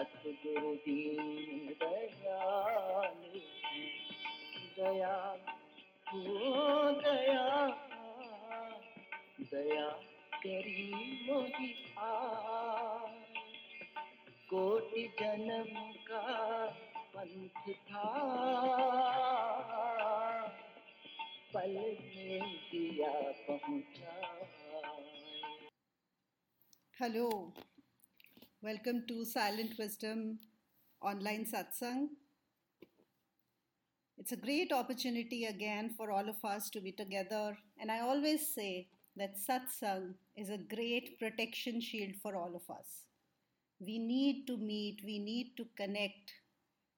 सतगुरु दीन दयाल दया दया दया तेरी मोही कोटि जन्म का पंथ था। पल में दिया पहुँचा। Hello, welcome to Silent Wisdom Online Satsang. It's a great opportunity again for all of us to be together, and I always say that Satsang is a great protection shield for all of us. We need to meet, we need to connect,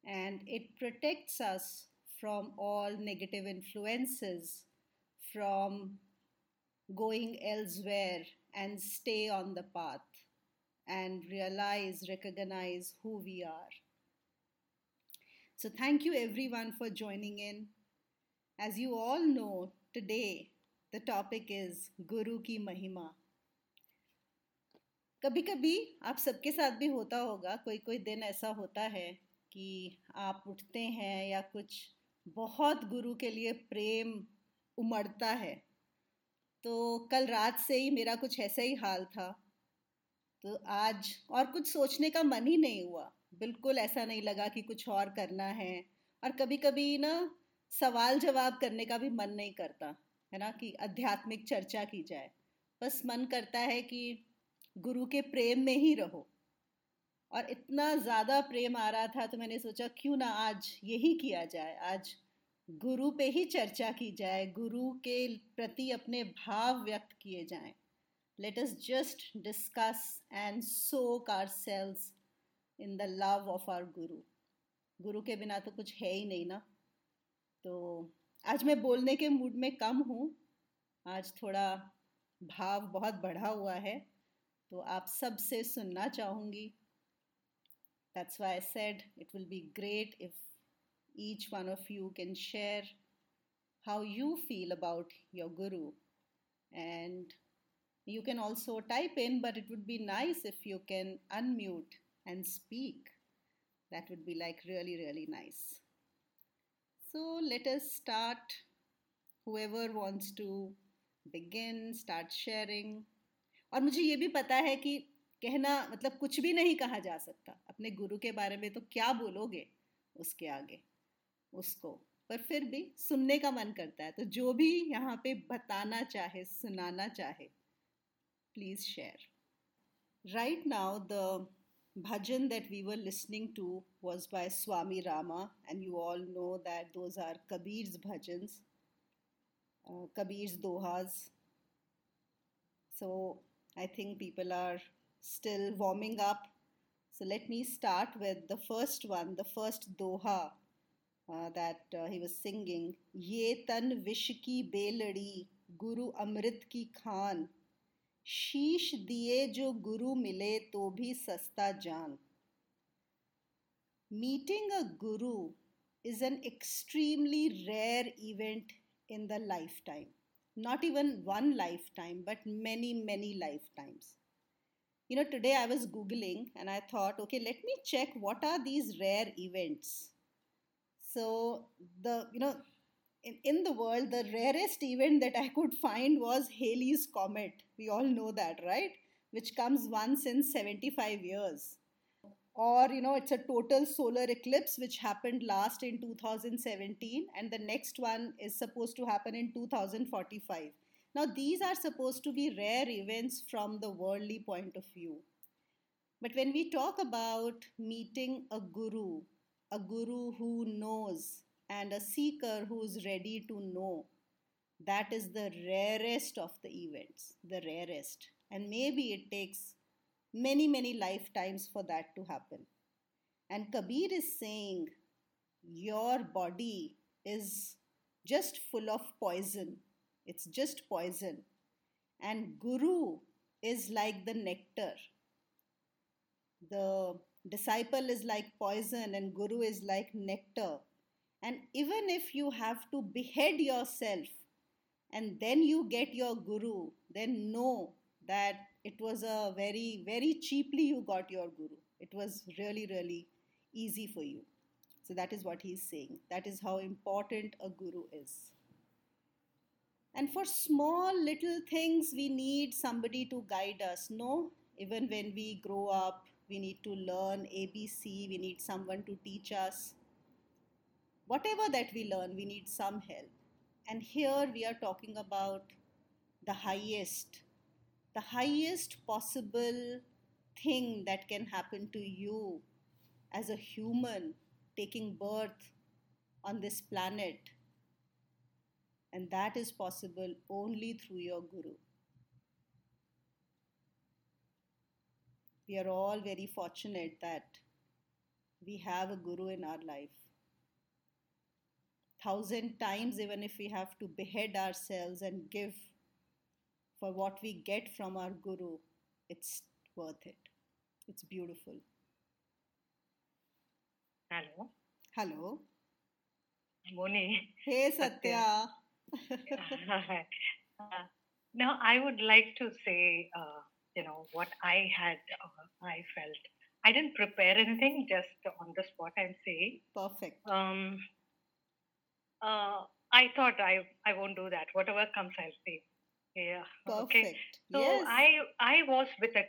and it protects us from all negative influences, from going elsewhere and stay on the path and realize, recognize who we are. So, thank you everyone for joining in. As you all know, today the topic is Guru ki Mahima. कभी कभी आप सबके साथ भी होता होगा कोई कोई दिन ऐसा होता है कि आप उठते हैं या कुछ बहुत गुरु के लिए प्रेम उमड़ता है तो कल रात से ही मेरा कुछ ऐसा ही हाल था तो आज और कुछ सोचने का मन ही नहीं हुआ। बिल्कुल ऐसा नहीं लगा कि कुछ और करना है और कभी कभी ना सवाल जवाब करने का भी मन नहीं करता, है ना, कि आध्यात्मिक चर्चा की जाए। बस मन करता है कि गुरु के प्रेम में ही रहो। और इतना ज़्यादा प्रेम आ रहा था तो मैंने सोचा, क्यों ना आज यही किया जाए? आज गुरु पे ही चर्चा की जाए, गुरु के प्रति अपने भाव व्यक्त किए जाएँ। Let us just discuss and soak our cells in the love of our guru गुरु के बिना तो कुछ है ही नहीं ना तो आज मैं बोलने के मूड में कम हूँ। आज थोड़ा भाव बहुत बढ़ा हुआ है। तो आप सबसे सुनना चाहूँगी। That's why said it will be great if each one of you can share how you feel about your guru. And you can also type in but it would be nice if you can unmute and speak that would be like really really nice so let us start whoever wants to begin start sharing और मुझे ये भी पता है कि कहना मतलब कुछ भी नहीं कहा जा सकता अपने गुरु के बारे में तो क्या बोलोगे उसके आगे उसको पर फिर भी सुनने का मन करता है तो जो भी यहाँ पे बताना चाहे सुनाना चाहे please share. Right now, the bhajan that we were listening to was by Swami Rama, and you all know that those are Kabir's bhajans, uh, Kabir's dohas. So I think people are still warming up. So let me start with the first one, the first doha uh, that uh, he was singing. Ye tan Vishki Guru Amrit ki khan. शीश दिए जो गुरु मिले तो भी सस्ता जान meeting a guru is an extremely rare event in the lifetime not even one lifetime but many many lifetimes you know today i was googling and i thought okay let me check what are these rare events so the you know in, in the world the rarest event that I could find was Halley's comet. We all know that, right? Which comes once in 75 years. Or you know it's a total solar eclipse which happened last in 2017 and the next one is supposed to happen in 2045. Now these are supposed to be rare events from the worldly point of view. But when we talk about meeting a guru, a guru who knows and a seeker who's ready to know. That is the rarest of the events, the rarest. And maybe it takes many, many lifetimes for that to happen. And Kabir is saying, Your body is just full of poison. It's just poison. And Guru is like the nectar. The disciple is like poison and guru is like nectar. And even if you have to behead yourself and then you get your guru, then know that it was a very, very cheaply you got your guru. It was really, really easy for you. So that is what he's saying. That is how important a guru is. And for small little things, we need somebody to guide us. No, even when we grow up, we need to learn ABC, we need someone to teach us. Whatever that we learn, we need some help. And here we are talking about the highest, the highest possible thing that can happen to you as a human taking birth on this planet. And that is possible only through your Guru. We are all very fortunate that we have a Guru in our life. Thousand times, even if we have to behead ourselves and give for what we get from our Guru, it's worth it. It's beautiful. Hello. Hello. Moni. Hey, Satya. uh, now, I would like to say, uh, you know, what I had, uh, I felt. I didn't prepare anything, just on the spot, I'm saying. Perfect. Um, uh, I thought I, I won't do that. Whatever comes, I'll see. Yeah. Perfect. Okay. So yes. I, I was with a.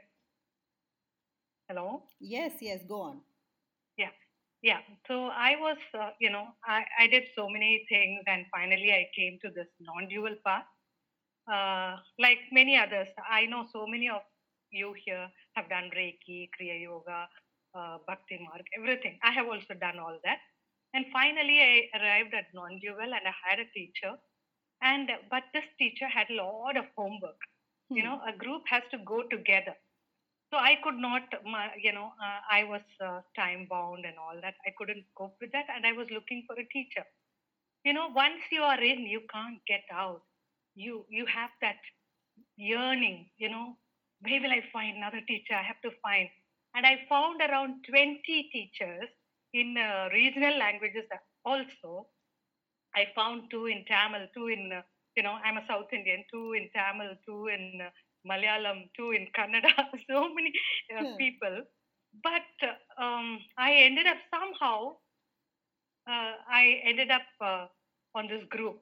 Hello. Yes, yes, go on. Yeah. Yeah. So I was, uh, you know, I, I did so many things and finally I came to this non dual path. Uh, like many others, I know so many of you here have done Reiki, Kriya Yoga, uh, Bhakti Marg, everything. I have also done all that. And finally, I arrived at non dual and I had a teacher. And but this teacher had a lot of homework. Hmm. You know, a group has to go together so i could not you know uh, i was uh, time bound and all that i couldn't cope with that and i was looking for a teacher you know once you are in you can't get out you you have that yearning you know where will i find another teacher i have to find and i found around 20 teachers in uh, regional languages also i found two in tamil two in uh, you know i'm a south indian two in tamil two in uh, Malayalam two in Kannada, so many uh, Yeah. people. But uh, um, I ended up somehow, uh, I ended up uh, on this group.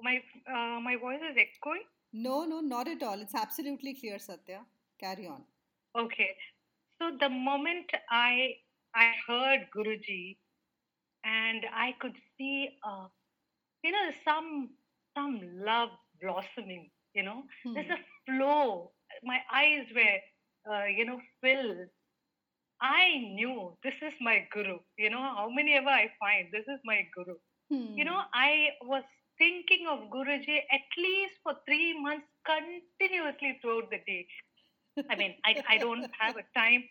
My uh, my voice is echoing. No, no, not at all. It's absolutely clear, Satya. Carry on. Okay, so the moment I I heard Guruji, and I could see, uh, you know, some some love blossoming. You know, Hmm. there's a flow. My eyes were, uh, you know, filled. I knew this is my guru. You know, how many ever I find, this is my guru. Hmm. You know, I was thinking of Guruji at least for three months continuously throughout the day. I mean, I, I don't have a time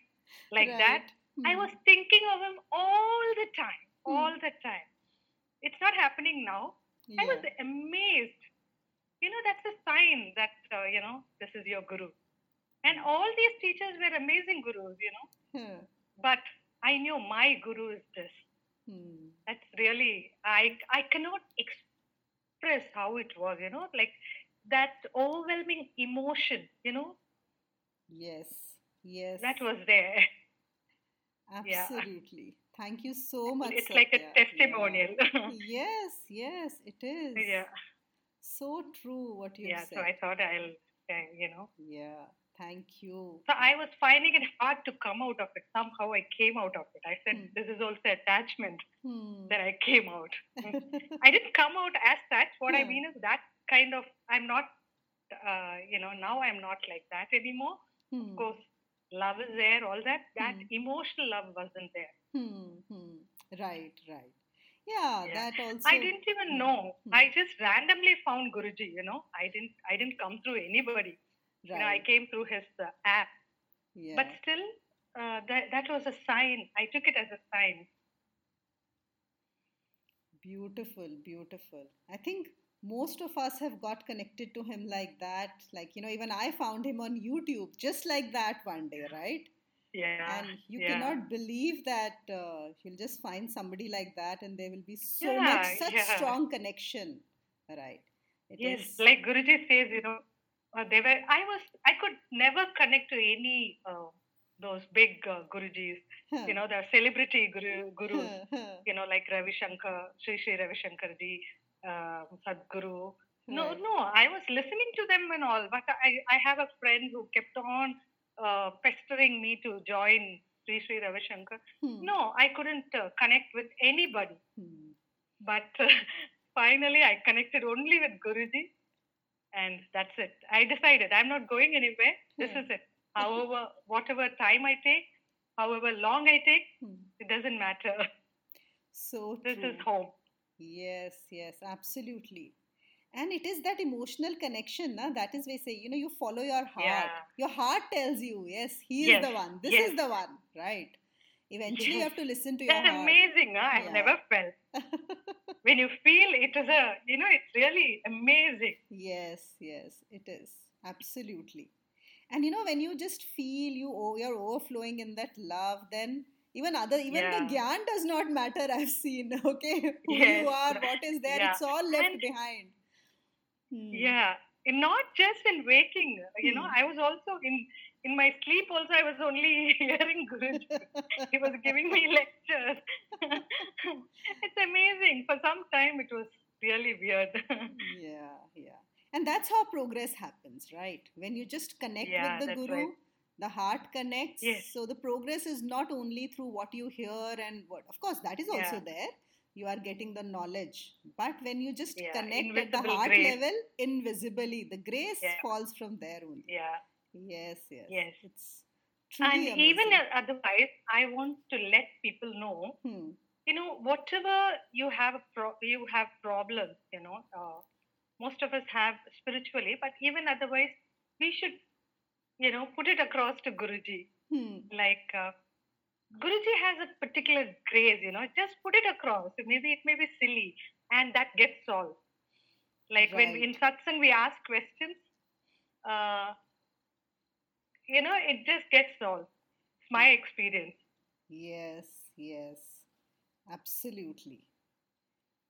like that. I Hmm. was thinking of him all the time, Hmm. all the time. It's not happening now. I was amazed. You know, that's a sign that, uh, you know, this is your guru. And all these teachers were amazing gurus, you know. Huh. But I knew my guru is this. Hmm. That's really, I, I cannot express how it was, you know, like that overwhelming emotion, you know, Yes. Yes. that was there. yeah. Absolutely. Thank you so much. It's like a Satya. Yeah. testimonial. yes, yes, it is. yeah. So true what you Yeah. said. Yeah, so I thought I'll, uh, you know, Yeah. Thank you. So I was finding it hard to come out of it. Somehow I came out of it. I said, Hmm. this is also attachment Hmm. that I came out. I didn't come out as such. What I mean is that kind of, I'm not, uh, you know, now I'm not like that anymore. Hmm. Of course, love is there, all that. That Hmm. emotional love wasn't there. Hmm. Hmm. Right, right. Yeah, Yeah. that also. I didn't even Hmm. know. Hmm. I just randomly found Guruji, you know. I didn't, I didn't come through anybody. right. You know, I came through his uh, app. Yeah. But still, uh, that, that was a sign. I took it as a sign. Beautiful, beautiful. I think most of us have got connected to him like that. Like, you know, even I found him on YouTube just like that one day, right? Yeah. and you yeah. cannot believe that uh, you'll just find somebody like that and there will be so Yeah, much, such yeah. strong connection, right? It Yes, is- like Guruji says, you know, uh, they were. I was. I could never connect to any uh, those big uh, gurujis. Huh. You know, the celebrity guru, gurus. Huh, huh, You know, like Ravi Shankar, Sri Sri Ravi Shankar ji, uh, Sadhguru. No, right. no, I was listening to them and all, but I, I have a friend who kept on uh, pestering me to join Sri Sri Ravi Shankar. Hmm, No, I couldn't uh, connect with anybody. hmm. But uh, finally, I connected only with Guruji, and that's it. I decided I'm not going anywhere. This Yeah. is it. However, whatever time I take, however long I take, Hmm. it doesn't matter. So This true. is home. Yes, yes, absolutely. And it is that emotional connection, na? That is why say, you know, you follow your heart. Yeah. Your heart tells you, yes, he is Yes, the one. This yes. is the one, right? Eventually, you have to listen to your That's heart. amazing. Huh? I've never felt. When you feel it is a, you know, it's really amazing. Yes, yes, it is. Absolutely. And you know, when you just feel you you're overflowing in that love, then even other even the Yeah. gyan does not matter, I've seen. Okay. Who Yes. you are, what is there, Yeah. it's all left And- behind. Hmm. Yeah, and not just in waking. You know, Hmm. I was also in in my sleep. Also, I was only hearing Guruji. he was giving me lectures. it's amazing. For some time, it was really weird. yeah, yeah. And that's how progress happens, right? When you just connect Yeah, with the guru, right. The heart connects. Yes. So the progress is not only through what you hear and what, of course, that is also Yeah. there. You are getting the knowledge. But when you just Yeah, connect at the heart grace. level, invisibly, the grace Yeah. falls from there only. yeah, Yes, yes. Yes. It's truly and even amazing. uh, otherwise, I want to let people know. Hmm. You know, whatever you have, pro- you have problems. You know, uh, most of us have spiritually, but even otherwise, we should, you know, put it across to Guruji. Hmm. like uh, Guruji has a particular grace, you know, just put it across. Maybe it may be silly, and that gets solved. Like when we, in satsang we ask questions, uh, you know, it just gets solved. It's my experience. Yes, yes, absolutely.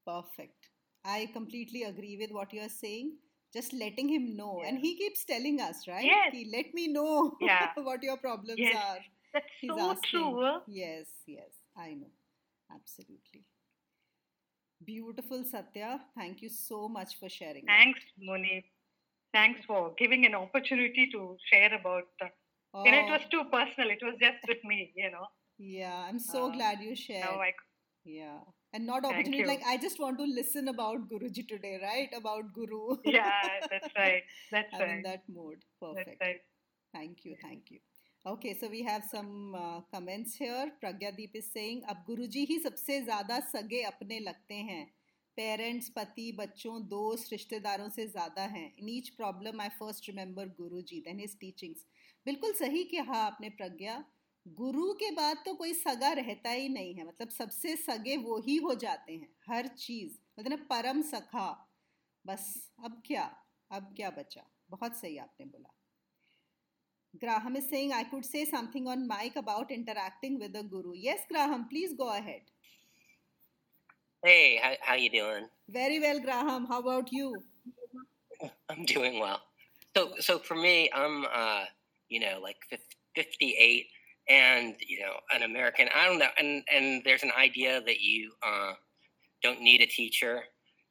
Perfect. I completely agree with what you're saying. Just letting him know. And he keeps telling us, right? Yes. He, let me know Yeah. what your problems Yes. are. That's He's so asking. true. huh? Yes, yes, I know. Absolutely. Beautiful, Satya. Thank you so much for sharing. that. Thanks, Moni. Thanks for giving an opportunity to share about. Uh, You know, it Oh, was too personal. It was just with me. You know. yeah, I'm so uh, glad you shared. Now I Yeah. And not Thank opportunity you. like I just want to listen about Guruji today, right? About Guru. yeah, that's right. That's I'm in that mode. That's Perfect. right. Thank you. Thank you. Okay, so we have some uh, comments here. Pragyadeep is saying, अब गुरुजी ही सबसे ज़्यादा सगे अपने लगते हैं parents पति बच्चों दोस्त रिश्तेदारों से ज़्यादा हैं in each problem I first remember guruji then his teachings बिल्कुल सही कहा आपने प्रज्ञा गुरु के बाद तो कोई सगा रहता ही नहीं है मतलब सबसे सगे वो ही हो जाते हैं हर चीज़ मतलब परम सखा बस अब क्या अब क्या बचा बहुत सही आपने बोला। Graham is saying I could say something on mic about interacting with a guru yes Graham please go ahead hey how you doing very well Graham how about you I am doing well so so for me I am you know like 58 and you know, an American. I don't know, and and there's an idea that you uh, don't need a teacher.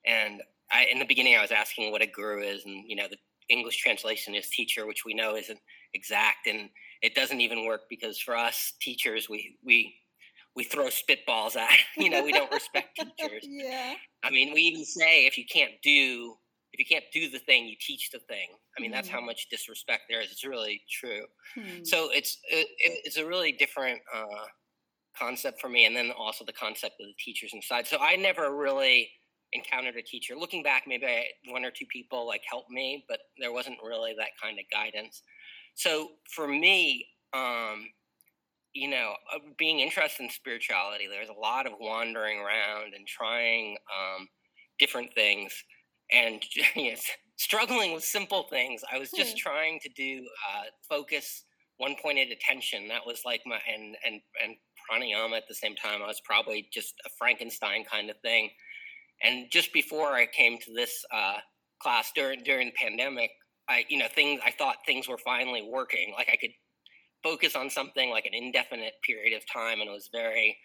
And I, in the beginning, I was asking what a guru is, and you know, the English translation is teacher, which we know isn't exact, and it doesn't even work because for us teachers, we we we throw spitballs at. You know, we don't respect teachers. yeah. I mean, we even say if you can't do if you can't do the thing, you teach the thing. I mean, that's how Mhm. much disrespect there is. It's really true. Hmm. So it's it, it's a really different uh, concept for me, and then also the concept of the teachers inside. So I never really encountered a teacher. Looking back, maybe I, one or two people like helped me, but there wasn't really that kind of guidance. So for me, um, you know, uh, being interested in spirituality, there's a lot of wandering around and trying um, different things, and yes, struggling with simple things. I was just Hmm. trying to do uh, focus one pointed attention. That was like my and and and pranayama at the same time. I was probably just a Frankenstein kind of thing. And just before I came to this uh, class during during the pandemic, I you know things I thought things were finally working. Like I could focus on something like an indefinite period of time, and it was very,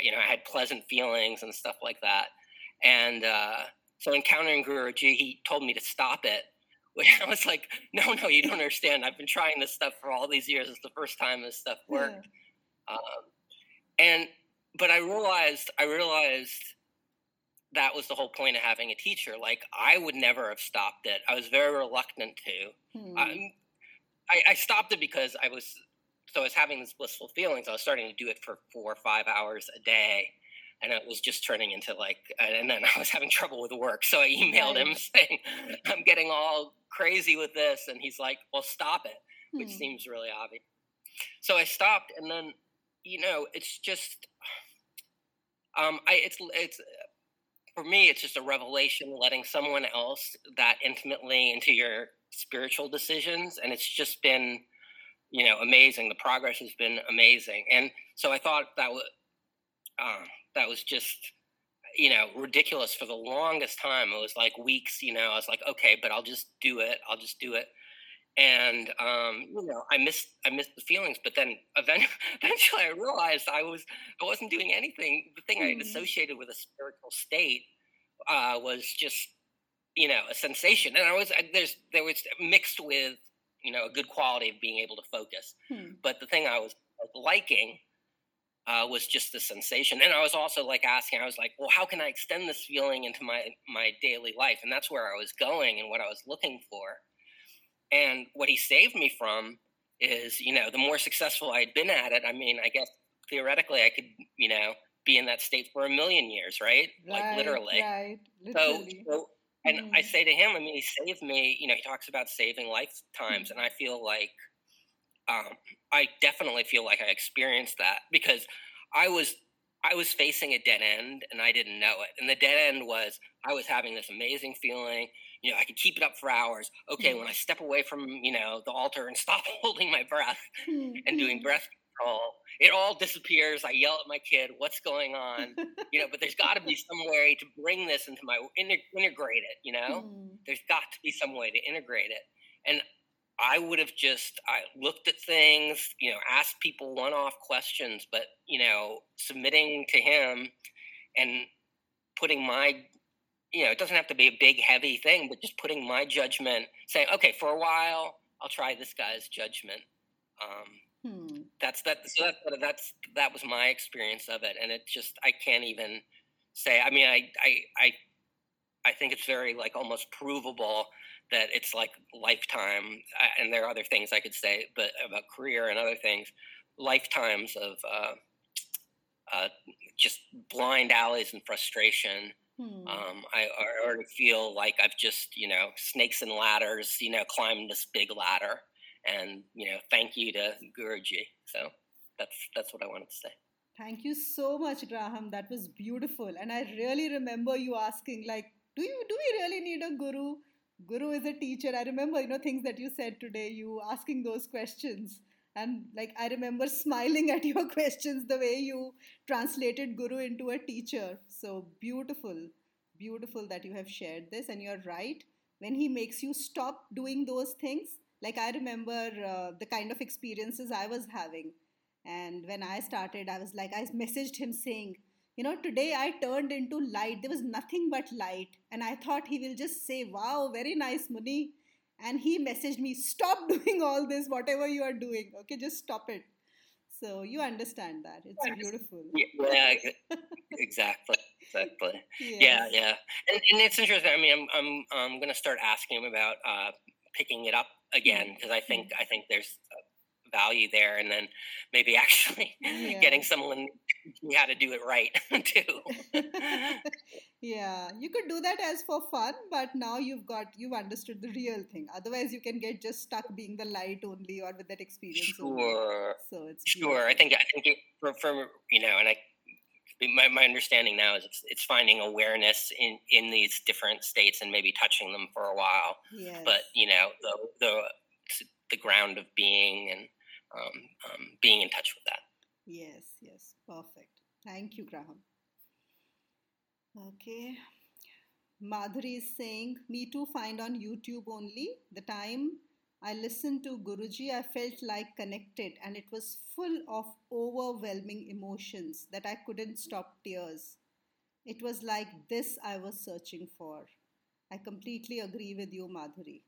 you know, I had pleasant feelings and stuff like that. And uh, so encountering Guruji, he told me to stop it. I was like, no, no, you don't understand. I've been trying this stuff for all these years. It's the first time this stuff worked. Yeah. Um, and but I realized, I realized that was the whole point of having a teacher. Like I would never have stopped it. I was very reluctant to. Hmm. Um, I, I stopped it because I was so I was having these blissful feelings. I was starting to do it for four or five hours a day, and it was just turning into like. And then I was having trouble with work, so I emailed him saying, "I'm getting all crazy with this," and he's like, "Well, stop it," hmm. which seems really obvious. So I stopped, and then you know, it's just. Um, I it's it's for me, it's just a revelation letting someone else that intimately into your spiritual decisions. And it's just been, you know, amazing. The progress has been amazing. And so I thought that was, uh, that was just, you know, ridiculous for the longest time. It was like weeks, you know, I was like, okay, but I'll just do it. I'll just do it. And um, you know, I missed I missed the feelings, but then eventually, eventually I realized I was I wasn't doing anything. The thing mm. I had associated with a spiritual state uh, was just you know a sensation, and I was I, there's there was mixed with you know a good quality of being able to focus. Hmm. But the thing I was liking uh, was just the sensation, and I was also like asking, I was like, well, how can I extend this feeling into my my daily life? And that's where I was going and what I was looking for. And what he saved me from is, you know, the more successful I'd been at it, I mean, I guess theoretically I could, you know, be in that state for a million years, right? right like literally. Right. literally. So, so and mm. I say to him, I mean, he saved me, you know, he talks about saving lifetimes. Mm. And I feel like, um, I definitely feel like I experienced that because I was I was facing a dead end and I didn't know it. And the dead end was I was having this amazing feeling you know, I could keep it up for hours. Okay, mm-hmm. when I step away from, you know, the altar and stop holding my breath and doing mm-hmm. breath control, it all disappears. I yell at my kid, "What's going on?" you know, but there's got to be some way to bring this into my integrate it. You know, mm. there's got to be some way to integrate it. And I would have just I looked at things, you know, asked people one-off questions, but you know, submitting to him and putting my you know, it doesn't have to be a big, heavy thing, but just putting my judgment, saying, okay, for a while, I'll try this guy's judgment. Um, hmm. That's that. So that, that's that was my experience of it, and it just I can't even say. I mean, I I I I think it's very like almost provable that it's like lifetime, and there are other things I could say, but about career and other things, lifetimes of uh, uh, just blind alleys and frustration Hmm. Um, I, I, already feel like I've just, you know, snakes and ladders, you know, climbed this big ladder. And, you know, thank you to Guruji. So that's that's what I wanted to say. Thank you so much, Graham. That was beautiful. And I really remember you asking, like, do you do we really need a guru? Guru is a teacher. I remember, you know, things that you said today, you asking those questions. And like i remember smiling at your questions the way you translated guru into a teacher. So beautiful beautiful that you have shared this. And you're right when he makes you stop doing those things like i remember uh, the kind of experiences i was having. And when i started i was like i messaged him saying you know today i turned into light. There was nothing but light. And i thought he will just say wow very nice muni. And he messaged me stop doing all this whatever you are doing. Okay just stop it. So you understand that. It's beautiful. Yeah exactly exactly. Yes. yeah yeah. And, and it's interesting i mean i'm i'm, I'm going to start asking him about uh, picking it up again mm-hmm. because i think mm-hmm. i think there's uh, value there. And then maybe actually yeah. getting someone how to do it right too yeah you could do that as for fun but now you've got you've understood the real thing otherwise you can get just stuck being the light only or with that experience sure only. so it's sure beautiful. i think i think it, for, for you know and i my, my understanding now is it's, it's finding awareness in, in these different states and maybe touching them for a while. Yes. But you know the the the ground of being and um, um, being in touch with that. Yes, yes, perfect. Thank you, Graham. Okay. Madhuri is saying, Me too find on YouTube only. The time I listened to Guruji, I felt like connected, and it was full of overwhelming emotions that I couldn't stop tears. It was like this I was searching for. I completely agree with you, Madhuri.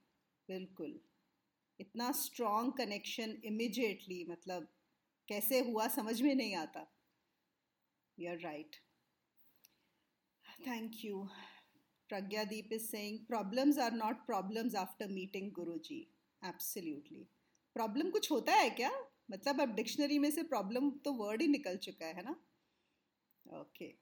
बिल्कुल इतना strong connection immediately मतलब कैसे हुआ समझ में नहीं आता। You are right thank you Pragyadeep is saying problems are not problems after meeting guru ji absolutely problem कुछ होता है क्या? मतलब अब डिक्शनरी में से प्रॉब्लम तो वर्ड ही निकल चुका है, है ना? Okay okay.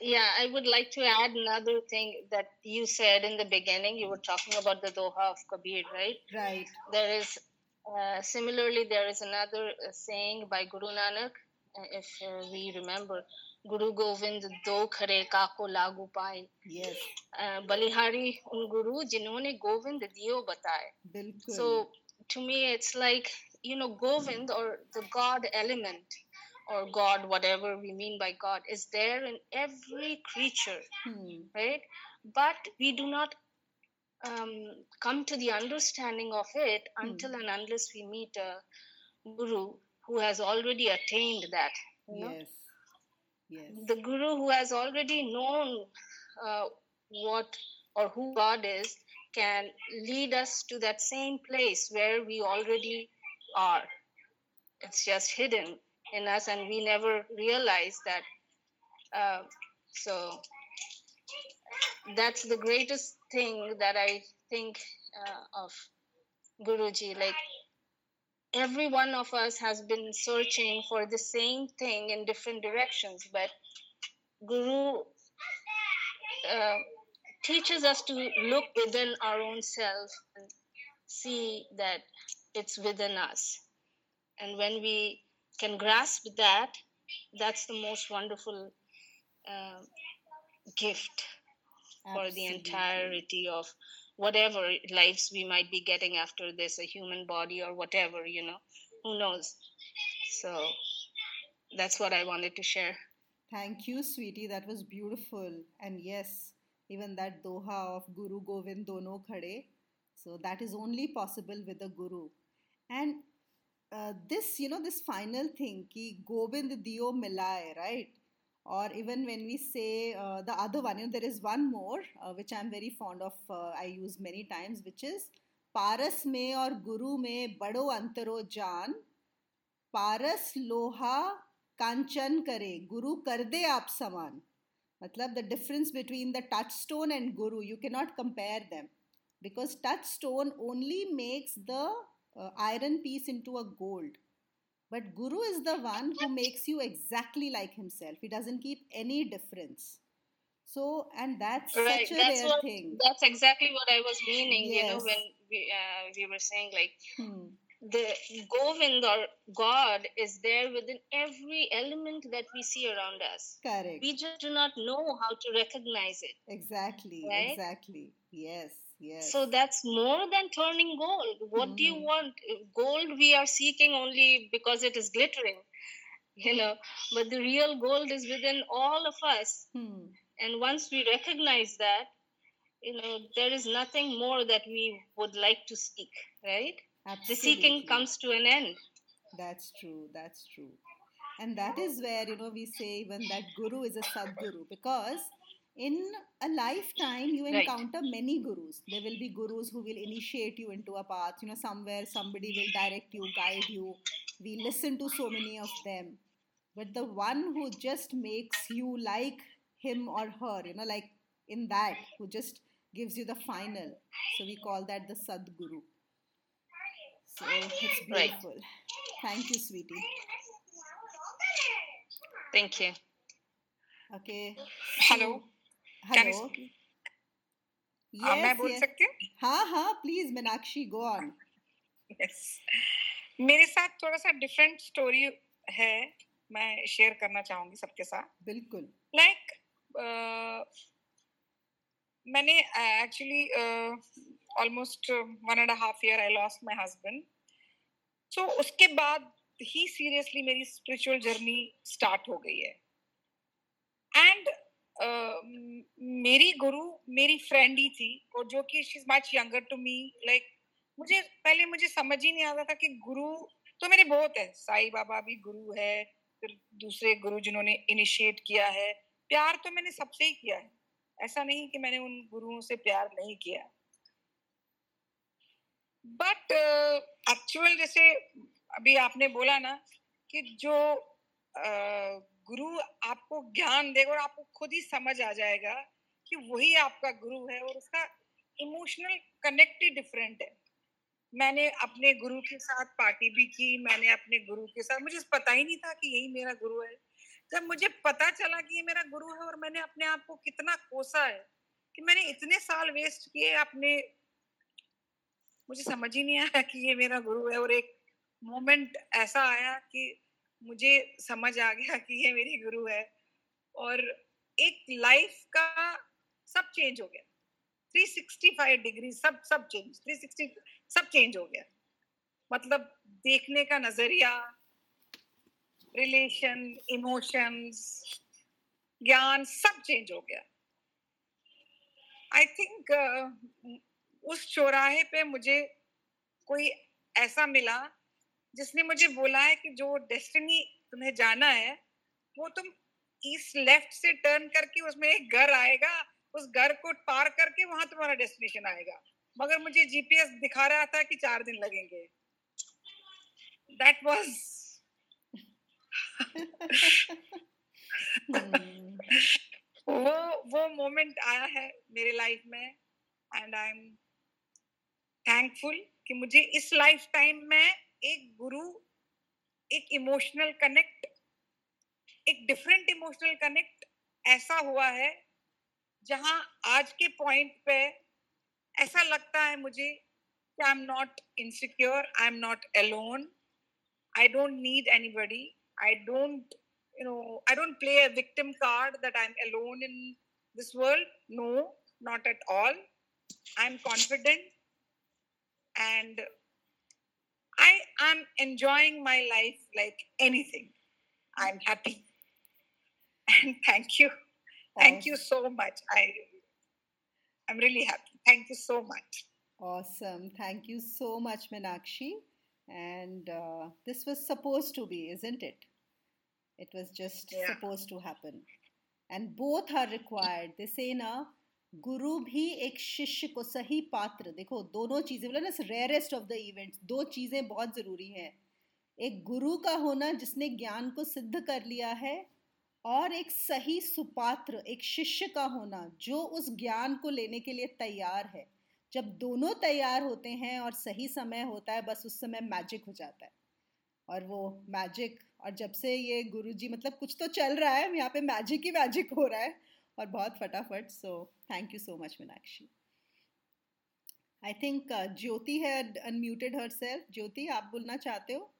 Yeah, I would like to add another thing that you said in the beginning. You were talking about the Doha of Kabir, right? Right. There is, uh, similarly, there is another uh, saying by Guru Nanak, uh, if uh, we remember, Guru Govind do khare kako lagu paye. Yes. Uh, Balihari un guru jinhone Govind Dio bataye. So to me, it's like, you know, Govind or the God element or god whatever we mean by god is there in every creature hmm. right but we do not um, come to the understanding of it Hmm. until and unless we meet a guru who has already attained that you know yes yes the guru who has already known uh, what or who God is can lead us to that same place where we already are. It's just hidden in us, and we never realize that. Uh, so that's the greatest thing that I think uh, of Guruji. Like every one of us has been searching for the same thing in different directions, but Guru uh, teaches us to look within our own self and see that it's within us. And when we can grasp that, that's the most wonderful uh, gift for the entirety of whatever lives we might be getting after this a human body or whatever you know who knows so that's what i wanted to share Thank you, sweetie. That was beautiful. And yes, even that doha of Guru Govind Dono Khade. So that is only possible with a guru. And this you know this final thing कि गोविंद दियो मिलाए right और even when we say the other one you there is one more which I am very fond of I use many times which is पारस में और गुरु में बड़ो अंतरो जान पारस लोहा कांचन करे गुरु कर दे आप समान मतलब the difference between the touchstone and guru you cannot compare them because touchstone only makes the uh, iron piece into a gold. But guru is the one who makes you exactly like himself. He doesn't keep any difference. So and that's right such a that's rare what thing. that's exactly what i was meaning you know when we, uh, we were saying like hmm. the govind or god is there within every element that we see around us. Correct. We just do not know how to recognize it. Exactly Right? exactly. Yes yes so that's more than turning gold what do you Mhm. want gold we are seeking only because it is glittering you know but the real gold is within all of us hmm. and once we recognize that you know there is nothing more that we would like to seek right Absolutely. the seeking comes to an end That's true. That's true. And that is where, you know, we say even that guru is a sadguru because in a lifetime you Right. encounter many gurus. There will be gurus who will initiate you into a path. You know, somewhere somebody will direct you, guide you. We listen to so many of them. But the one who just makes you like him or her, you know, like in that, who just gives you the final. So we call that the Sadguru. So it's Right. beautiful. Thank you, sweetie. thank you Okay. Hello. Yes, हाँ, मैं बोल. सकती हूँ? हाँ हाँ please Meenakshi go on. मेरे साथ थोड़ा सा डिफरेंट स्टोरी है। मैं शेयर करना चाहूँगी सबके साथ। बिल्कुल। लाइक मैंने actually almost one and half year I lost my husband so उसके बाद ही सीरियसली मेरी स्पिरिचुअल जर्नी स्टार्ट हो गई है। एंड मेरी गुरु मेरी फ्रेंड ही थी और जो कि she is much younger to me like मुझे पहले मुझे समझ ही नहीं आता था कि गुरु तो मेरे बहुत है। साई बाबा भी गुरु है फिर दूसरे गुरु जिन्होंने इनिशिएट किया है। प्यार तो मैंने सबसे ही किया है। ऐसा नहीं कि मैंने उन गुरुओं से प्यार नहीं किया। बट एक्चुअल uh, जैसे अभी आपने बोला ना कि जो uh, गुरु आपको ज्ञान देगा और आपको खुद ही समझ आ जाएगा कि वही आपका गुरु है और उसका इमोशनल कनेक्ट ही डिफरेंट है। मैंने अपने गुरु के साथ पार्टी भी की, मैंने अपने गुरु के साथ, मुझे पता ही नहीं था कि यही मेरा गुरु है। जब मुझे पता चला कि ये मेरा गुरु है और मैंने अपने आप को कितना कोसा है कि मैंने इतने साल वेस्ट किए अपने, मुझे समझ ही नहीं आया कि ये मेरा गुरु है और एक मोमेंट ऐसा आया कि मुझे समझ आ गया कि ये मेरी गुरु है। और एक लाइफ का सब चेंज हो गया। 365 डिग्री सब सब चेंज 360 सब चेंज हो गया। मतलब देखने का नज़रिया रिलेशन इमोशंस ज्ञान सब चेंज हो गया। आई थिंक uh, उस चौराहे पे मुझे कोई ऐसा मिला जिसने मुझे बोला है कि जो डेस्टिनी तुम्हें जाना है, वो तुम ईस्ट लेफ़्ट से टर्न करके उसमें एक घर आएगा, उस घर को पार करके वहाँ तुम्हारा डेस्टिनेशन आएगा। मगर मुझे जीपीएस दिखा रहा था कि चार दिन लगेंगे। दैट वाज वो वो मोमेंट आया है मेरे लाइफ में एंड आई एम थैंकफुल कि मुझे इस लाइफ टाइम में एक गुरु, एक इमोशनल कनेक्ट एक डिफरेंट इमोशनल कनेक्ट ऐसा हुआ है, जहाँ आज के पॉइंट पे ऐसा लगता है मुझे कि I am not insecure I am not alone I don't need anybody I don't you know, i don't play a victim card that i'm alone in this world. No, not at all. I'm confident and i am enjoying my life like anything i'm happy and thank you thank you so much i i'm really happy Thank you so much. Awesome. Thank you so much, Minakshi. And uh, this was supposed to be, isn't it? It was just yeah. supposed to happen. And both are required. They say ना गुरु भी एक शिष्य को सही पात्र, देखो, दोनों चीज़ें, बोला ना रेयरेस्ट ऑफ़ द इवेंट्स दो चीज़ें बहुत ज़रूरी हैं। एक गुरु का होना जिसने ज्ञान को सिद्ध कर लिया है, और एक सही सुपात्र, एक शिष्य का होना जो उस ज्ञान को लेने के लिए तैयार है। जब दोनों तैयार होते हैं और सही समय होता है, बस उस समय मैजिक हो जाता है। और वो मैजिक और जब से ये गुरु जी मतलब कुछ तो चल रहा है यहाँ पे मैजिक ही मैजिक हो रहा है, और बहुत फटाफट so thank you so much Meenakshi I think Jyoti है अनम्यूटेड हर सेल्फ ज्योति आप बोलना चाहते हो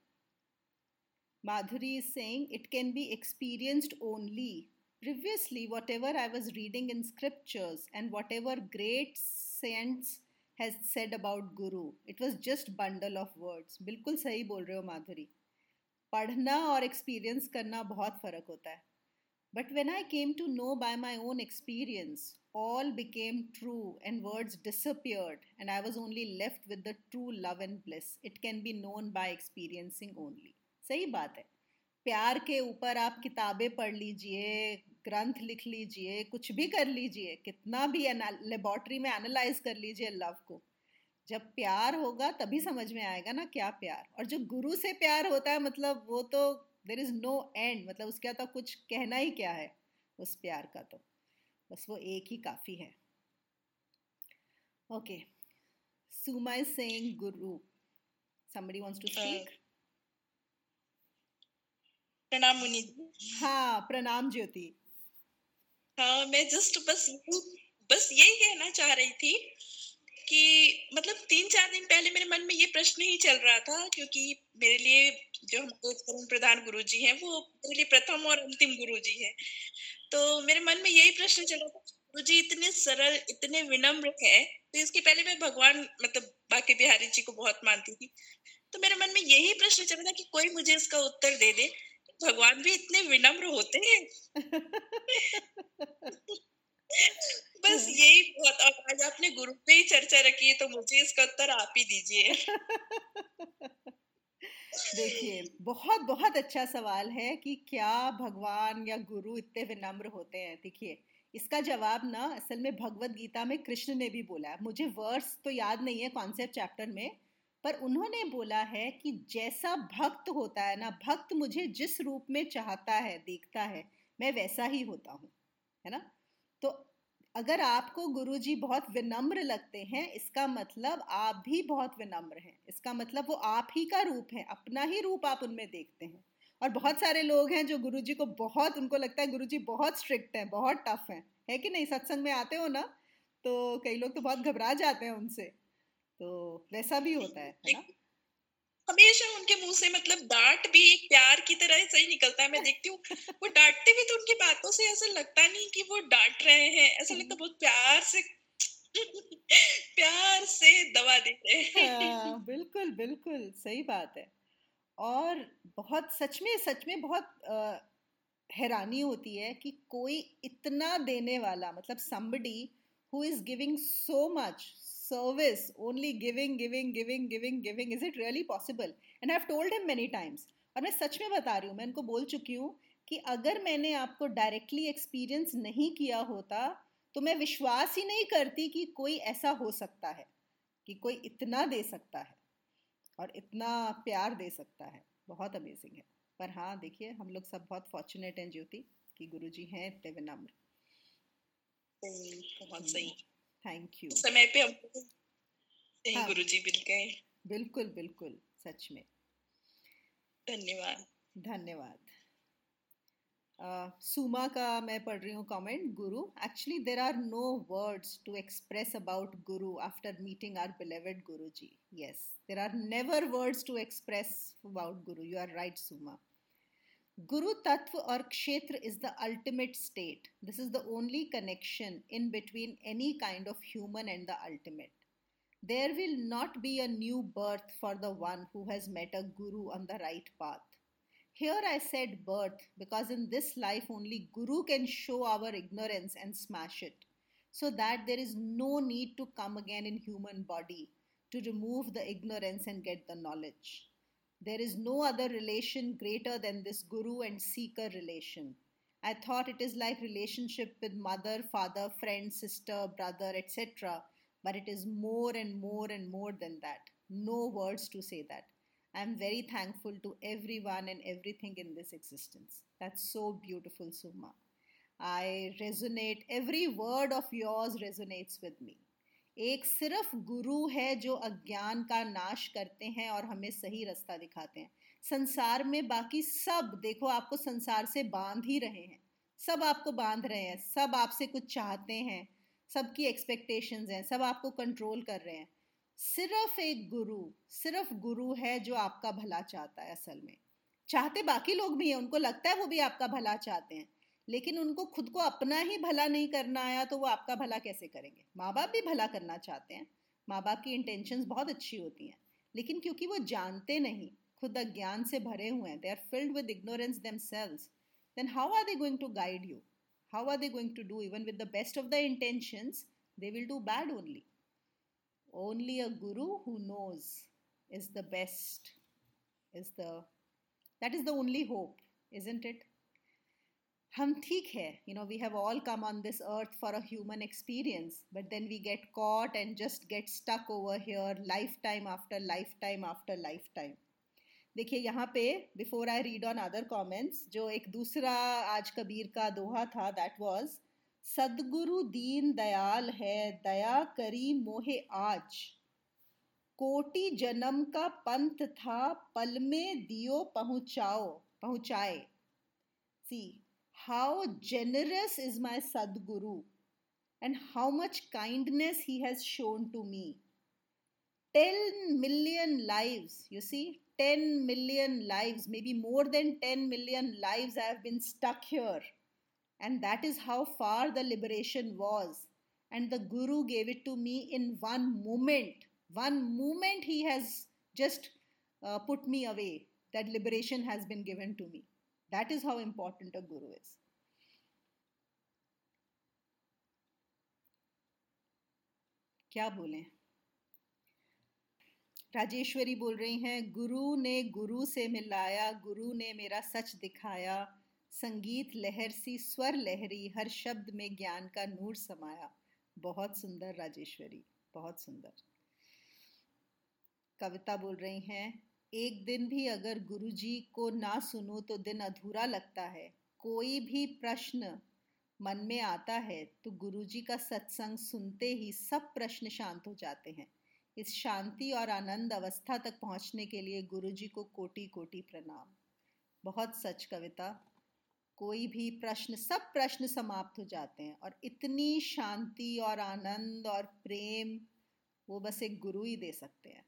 Madhuri is saying it can be experienced only. Previously, whatever I was reading in scriptures and whatever great saints has said about Guru, it was just bundle of words. बिल्कुल सही बोल रहे हो माधुरी पढ़ना और एक्सपीरियंस करना बहुत फ़र्क होता है But when I came to know by my own experience, all became true and words disappeared, and I was only left with the true love and bliss. It can be known by experiencing only. सही बात है प्यार के ऊपर आप किताबें पढ़ लीजिए ग्रंथ लिख लीजिए कुछ भी कर लीजिए कितना भी लेबोरेटरी में एनालाइज कर लीजिए लव को जब प्यार होगा तभी समझ में आएगा ना क्या प्यार और जो गुरु से प्यार होता है मतलब वो तो देर इज़ नो एंड मतलब उसका तो कुछ कहना ही क्या है उस प्यार का तो? बस वो एक ही काफ़ी है। Okay Suma is saying guru somebody wants to speak? Uh, प्रणाम मुनि हाँ प्रणाम ज्योति हाँ मैं जस्ट बस बस यही कहना चाह रही थी कि मतलब तीन चार दिन पहले मेरे मन में ये प्रश्न ही चल रहा था, क्योंकि मेरे लिए जो हमारे परम प्रधान गुरु जी हैं, वो मेरे लिए प्रथम और अंतिम गुरु जी है। तो मेरे मन में यही प्रश्न चल रहा था गुरु जी इतने सरल, इतने विनम्र है तो इसके पहले मैं भगवान मतलब बाकी बिहारी जी को बहुत मानती थी। तो मेरे मन में यही प्रश्न चल रहा था कि कोई मुझे इसका उत्तर दे दे, भगवान भी इतने विनम्र होते हैं। बस यही बहुत और आज आपने गुरु पे ही चर्चा रखी है तो मुझे इसका उत्तर आप ही दीजिए। देखिए बहुत बहुत अच्छा सवाल है कि क्या भगवान या गुरु इतने विनम्र होते हैं? देखिए इसका जवाब ना असल में भगवत गीता में कृष्ण ने भी बोला है। मुझे वर्स तो याद नहीं है कॉन्सेप्ट चैप्टर में पर उन्होंने बोला है कि जैसा भक्त होता है ना भक्त मुझे जिस रूप में चाहता है देखता है मैं वैसा ही होता हूँ है ना? तो अगर आपको गुरुजी बहुत विनम्र लगते हैं, इसका मतलब आप भी बहुत विनम्र हैं। इसका मतलब वो आप ही का रूप है, अपना ही रूप आप उनमें देखते हैं। और बहुत सारे लोग हैं जो गुरुजी को बहुत, उनको लगता है गुरुजी बहुत स्ट्रिक्ट हैं, बहुत टफ हैं। है कि नहीं? सत्संग में आते हो ना तो कई लोग तो बहुत घबरा जाते हैं उनसे। तो वैसा भी होता है है ना? हमेशा उनके मुँह से मतलब डांट भी एक प्यार की तरह सही निकलता है मैं देखती हूँ। वो डांटते भी तो उनकी बातों से ऐसा लगता नहीं कि वो डांट रहे हैं ऐसा लगता बहुत प्यार से प्यार से दवा देते हैं। हाँ, बिल्कुल बिल्कुल सही बात है। और बहुत सच में सच में बहुत आ, हैरानी होती है कि कोई इतना देने वाला मतलब somebody who is giving so much service only giving giving giving giving giving is it really possible? And i've told him many times और मैं सच में बता रही हूँ मैं इनको बोल चुकी हूँ कि अगर मैंने आपको डायरेक्टली एक्सपीरियंस नहीं किया होता तो मैं विश्वास ही नहीं करती कि कोई ऐसा हो सकता है कि कोई इतना दे सकता है और इतना प्यार दे सकता है। बहुत अमेजिंग है। पर हाँ देखिए हम लोग सब बहुत फॉर्चुनेट हैं ज्योति कि गुरुजी हैं इतने विनम्र। बहुत सही। थैंक यू समय पे हम हाँ, गुरु जी मिल गए। बिल्कुल बिल्कुल सच में। धन्यवाद। धन्यवाद। सुमा का मैं पढ़ रही हूँ comment guru. Actually there are no words to express about guru after meeting our beloved guru ji yes there are never words to express about guru. You are right Suma. Guru Tattva or Kshetra is the ultimate state. This is the only connection in between any kind of human and the ultimate. There will not be a new birth for the one who has met a Guru on the right path. Here I said birth because in this life only Guru can show our ignorance and smash it, so that there is no need to come again in human body to remove the ignorance and get the knowledge. There is no other relation greater than this guru and seeker relation. I thought it is like relationship with mother, father, friend, sister, brother, etc. But it is more and more and more than that. No words to say that. I am very thankful to everyone and everything in this existence. That's so beautiful, Suma. I resonate, every word of yours resonates with me. एक सिर्फ़ गुरु है जो अज्ञान का नाश करते हैं और हमें सही रास्ता दिखाते हैं। संसार में बाकी सब, देखो, आपको संसार से बाँध ही रहे हैं। सब आपको बाँध रहे हैं, सब आपसे कुछ चाहते हैं, सबकी एक्सपेक्टेशंस हैं, सब आपको कंट्रोल कर रहे हैं। सिर्फ़ एक गुरु, सिर्फ़ गुरु है जो आपका भला चाहता है असल में। चाहते बाकी लोग भी हैं, उनको लगता है वो भी आपका भला चाहते हैं। लेकिन उनको खुद को अपना ही भला नहीं करना आया तो वो आपका भला कैसे करेंगे? माँ बाप भी भला करना चाहते हैं। माँ बाप की इंटेंशन बहुत अच्छी होती हैं, लेकिन क्योंकि वो जानते नहीं, खुद अज्ञान से भरे हुए हैं they are filled with ignorance themselves then how are they going to guide you how are they going to do even with the best of the intentions they will do bad only only a guru who knows is the best is the that is the only hope isn't it hmm ठीक है you know we have all come on this earth for a human experience but then we get caught and just get stuck over here lifetime after lifetime after lifetime देखिए, यहाँ पे before I read on other comments जो एक दूसरा आज कबीर का दोहा था that was सदगुरु दीन दयाल है, दया करी मोहे आज। कोटि जन्म का पंथ था, पल में दियो पहुँचाओ, पहुँचाए। सी how generous is my Sadguru and how much kindness he has shown to me. 10 million lives, you see, 10 million lives, maybe more than 10 million lives, I have been stuck here. And that is how far the liberation was. And the Guru gave it to me in one moment. One moment he has just uh, put me away. That liberation has been given to me That is how important a guru is. क्या बोलें? राजेश्वरी बोल रही हैं, गुरु ने गुरु से मिलाया, गुरु ने मेरा सच दिखाया। संगीत लहर सी स्वर लहरी, हर शब्द में ज्ञान का नूर समाया। बहुत सुंदर राजेश्वरी, बहुत सुंदर। कविता बोल रही हैं एक दिन भी अगर गुरुजी को ना सुनो तो दिन अधूरा लगता है। कोई भी प्रश्न मन में आता है तो गुरुजी का सत्संग सुनते ही सब प्रश्न शांत हो जाते हैं। इस शांति और आनंद अवस्था तक पहुँचने के लिए गुरुजी को कोटि कोटि प्रणाम। बहुत सच कविता। कोई भी प्रश्न, सब प्रश्न समाप्त हो जाते हैं और इतनी शांति और आनंद और प्रेम वो बस एक गुरु ही दे सकते हैं।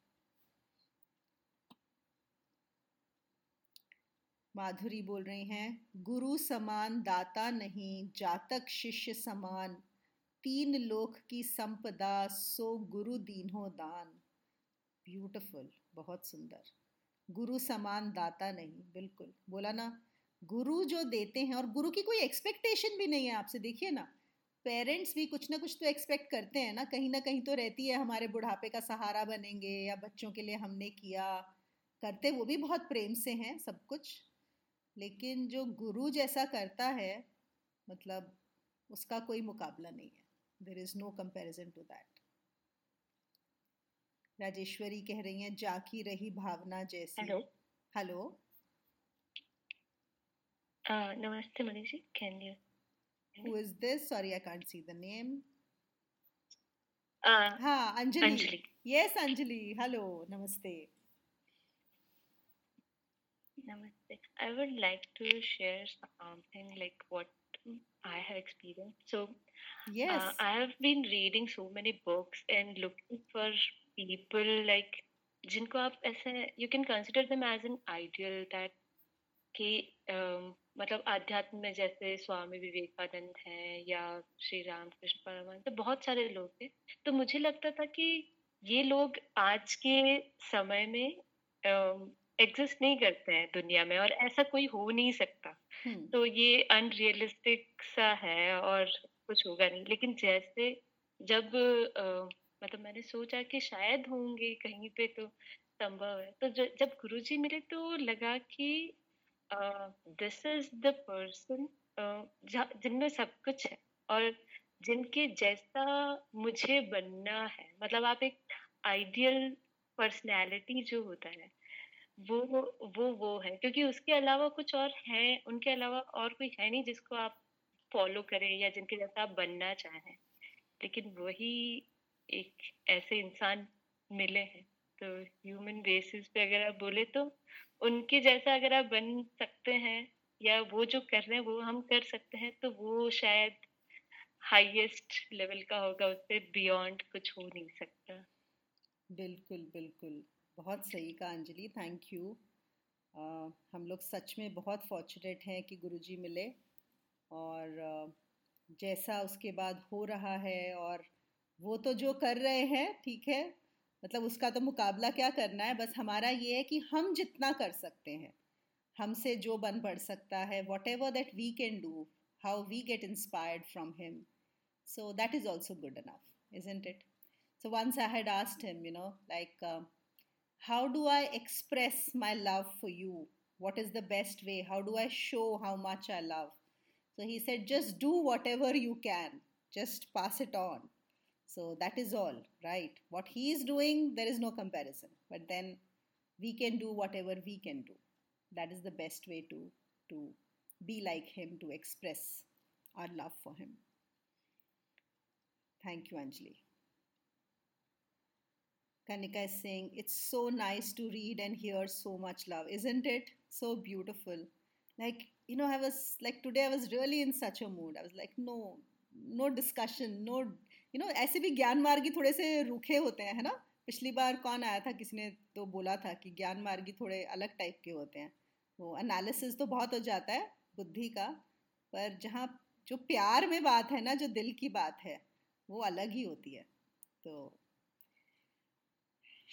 माधुरी बोल रही हैं, गुरु समान, दाता नहीं, जातक शिष्य समान। तीन लोक की संपदा, सो गुरु दीन्हो दान। ब्यूटिफुल बहुत सुंदर। गुरु समान, दाता नहीं, बिल्कुल। बोला ना, गुरु जो देते हैं, और गुरु की कोई एक्सपेक्टेशन भी नहीं है आपसे, देखिए ना। पेरेंट्स भी कुछ ना कुछ तो एक्सपेक्ट करते हैं ना, कहीं ना कहीं तो रहती है, हमारे बुढ़ापे का सहारा बनेंगे, या बच्चों के लिए हमने किया। करते वो भी बहुत प्रेम से हैं, सब कुछ। लेकिन जो गुरु जैसा करता है मतलब उसका कोई मुकाबला नहीं है। There is no comparison to that Rajeshwari कह रही हैं जाकी रही भावना जैसी। Hello hello namaste Manish can you who is this sorry I can't see the name हाँ Anjali. Anjali. Yes Anjali. Hello namaste. Namaste. I would like to share something like what I have experienced. So, yes uh, I have been reading so many books and looking for people like जिनको आप ऐसे you can consider them as an ideal that कि um, मतलब आध्यात्म में जैसे स्वामी विवेकानंद हैं या श्री रामकृष्ण परमहंस तो बहुत सारे लोग थे तो मुझे लगता था कि ये लोग आज के समय में एग्जिस्ट नहीं करते हैं दुनिया में और ऐसा कोई हो नहीं सकता। हम्म, तो ये अनरियलिस्टिक सा है और कुछ होगा नहीं। लेकिन जैसे जब अ, मतलब मैंने सोचा कि शायद होंगे कहीं पे तो संभव है। तो ज- जब गुरुजी मिले तो लगा कि दिस इज़ द पर्सन जिनमें सब कुछ है और जिनके जैसा मुझे बनना है। मतलब आप एक आइडियल पर्सनैलिटी जो होता है वो वो वो है। क्योंकि उसके अलावा कुछ और है, उनके अलावा और कोई है नहीं जिसको आप फॉलो करें या जिनके जैसा आप बनना चाहें। लेकिन वही एक ऐसे इंसान मिले हैं। तो ह्यूमन बेसिस पे अगर आप बोले तो उनके जैसा अगर आप बन सकते हैं या वो जो कर रहे हैं, वो हम कर सकते हैं तो वो शायद हाईएस्ट लेवल का होगा, उससे बियॉन्ड कुछ हो नहीं सकता। बिल्कुल बिल्कुल। बहुत सही कहा अंजलि थैंक यू हम लोग सच में बहुत फॉर्चुनेट हैं कि गुरुजी मिले और जैसा उसके बाद हो रहा है और वो तो जो कर रहे हैं ठीक है? मतलब उसका तो मुकाबला क्या करना है? बस हमारा ये है कि हम जितना कर सकते हैं। हमसे जो बन पड़ सकता है whatever that we can do how we get inspired from him so that is also good isn't it? So once i had asked him you know like uh, how do i express my love for you? What is the best way? How do i show how much i love? So he said just do whatever you can. Just pass it on. So that is all right? What he is doing there is no comparison. But then we can do whatever we can do. That is the best way to to be like him to express our love for him. Thank you anjali Kanika is saying, It's so nice to read and hear so much love, isn't it? So beautiful. Like, you know, I was like, today I was really in such a mood. I was like, no, no discussion, no, you know, ऐसे भी ज्ञान मार्गी थोड़े से रूखे होते हैं है ना पिछली बार कौन आया था किसी ने तो बोला था कि ज्ञान मार्गी थोड़े अलग टाइप के होते हैं वो एनालिसिस तो बहुत हो जाता है बुद्धि का पर जहाँ जो प्यार में बात है ना जो दिल की बात है वो अलग ही होती है तो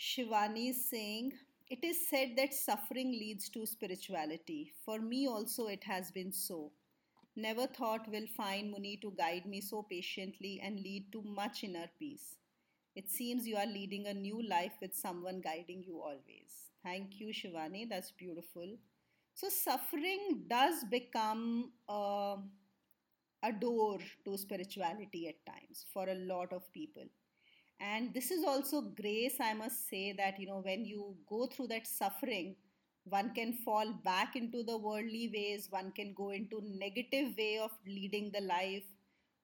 Shivani is saying, It is said that suffering leads to spirituality. For me also, it has been so. Never thought will find Muni to guide me so patiently and lead to much inner peace. It seems you are leading a new life with someone guiding you always. Thank you, Shivani. That's beautiful. So, suffering does become a, a door to spirituality at times for a lot of people and this is also grace, I must say, that you know, when you go through that suffering, one can fall back into the worldly ways, one can go into negative way of leading the life.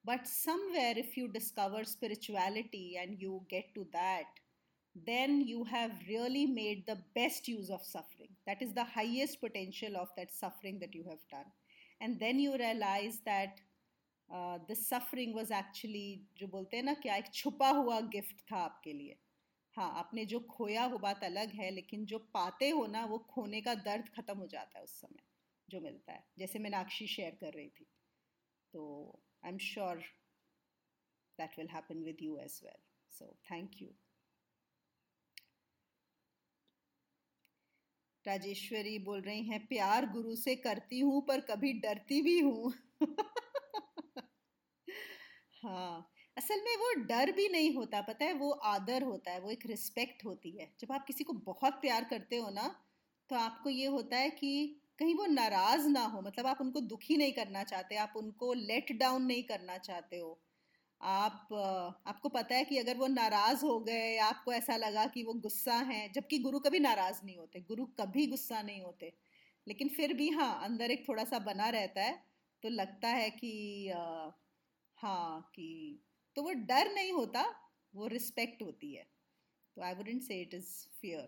But somewhere, if you discover spirituality and you get to that, then you have really made the best use of suffering. That is the highest potential of that suffering that you have done. And then you realize that this suffering was actually जो बोलते हैं ना क्या एक छुपा हुआ gift था आपके लिए। हाँ आपने जो खोया वो बात अलग है, लेकिन जो पाते हो ना, वो खोने का दर्द ख़त्म हो जाता है उस समय, जो मिलता है। जैसे मीनाक्षी शेयर कर रही थी। तो I am sure that will happen with you as well so thank you Rajeshwari बोल रही हैं, प्यार गुरु से करती हूँ, पर कभी डरती भी हूँ। हाँ असल में वो डर भी नहीं होता, पता है? वो आदर होता है, वो एक रिस्पेक्ट होती है। जब आप किसी को बहुत प्यार करते हो ना तो आपको ये होता है कि कहीं वो नाराज़ ना हो मतलब आप उनको दुखी नहीं करना चाहते, आप उनको लेट डाउन नहीं करना चाहते हो। आप, आपको पता है कि अगर वो नाराज़ हो गए, आपको ऐसा लगा कि वो गुस्सा हैं, जबकि गुरु कभी नाराज़ नहीं होते, गुरु कभी गुस्सा नहीं होते। लेकिन फिर भी हाँ अंदर एक थोड़ा सा बना रहता है तो लगता है कि हाँ कि तो वो डर नहीं होता, वो रिस्पेक्ट होती है। तो I wouldn't say it is fear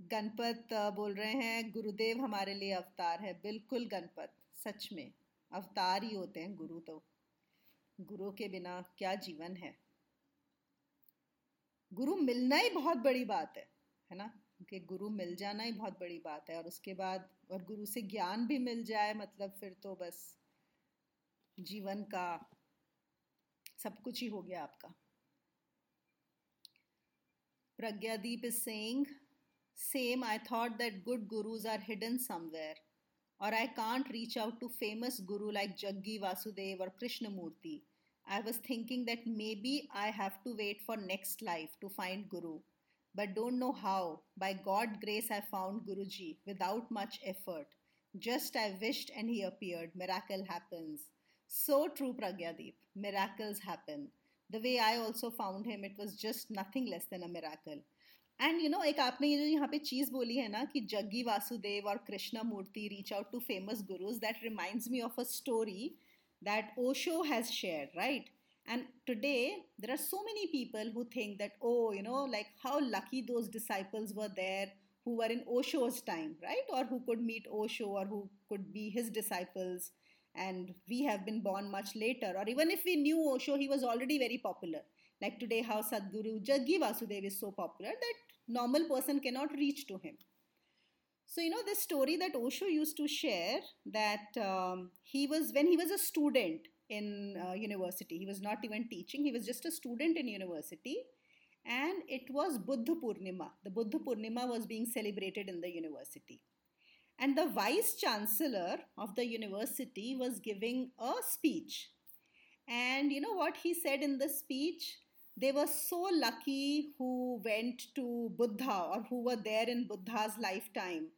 Ganpat बोल रहे हैं, गुरुदेव हमारे लिए अवतार है। बिल्कुल गणपत, सच में। अवतार ही होते हैं गुरु तो। गुरु के बिना क्या जीवन है? गुरु मिलना ही बहुत बड़ी बात है है ना? कि गुरु मिल जाना ही बहुत बड़ी बात है। और उसके बाद, और गुरु से ज्ञान भी मिल जाए मतलब फिर तो बस। जीवन का सब कुछ ही हो गया आपका। Pragyadeep is saying same I thought that good gurus are hidden somewhere और I can't reach out to famous guru like Jaggi Vasudev और Krishnamurti I was thinking that maybe I have to wait for next life to find guru but don't know how by God grace I found guru ji without much effort just I wished and he appeared miracle happens So true, Pragyadeep. Miracles happen. The way I also found him, it was just nothing less than a miracle. And you know एक आपने ये जो यहाँ पे चीज़ बोली है ना कि जग्गी वासुदेव और कृष्णा मूर्ति reach out to famous gurus that reminds me of a story that Osho has shared, right? And today there are so many people who think that, oh, you know, like how lucky those disciples were there who were in Osho's time, right? Or who could meet Osho or who could be his disciples and we have been born much later. Or even if we knew Osho, he was already very popular. Like today, how Sadhguru Jaggi Vasudev is so popular that normal person cannot reach to him. So, you know, this story that Osho used to share that um, he was, when he was a student in uh, university, he was not even teaching, he was just a student in university. And it was Buddha Purnima. The Buddha Purnima was being celebrated in the university. And the vice chancellor of the university was giving a speech. And you know what he said in the speech? They were so lucky who went to Buddha or who were there in Buddha's lifetime.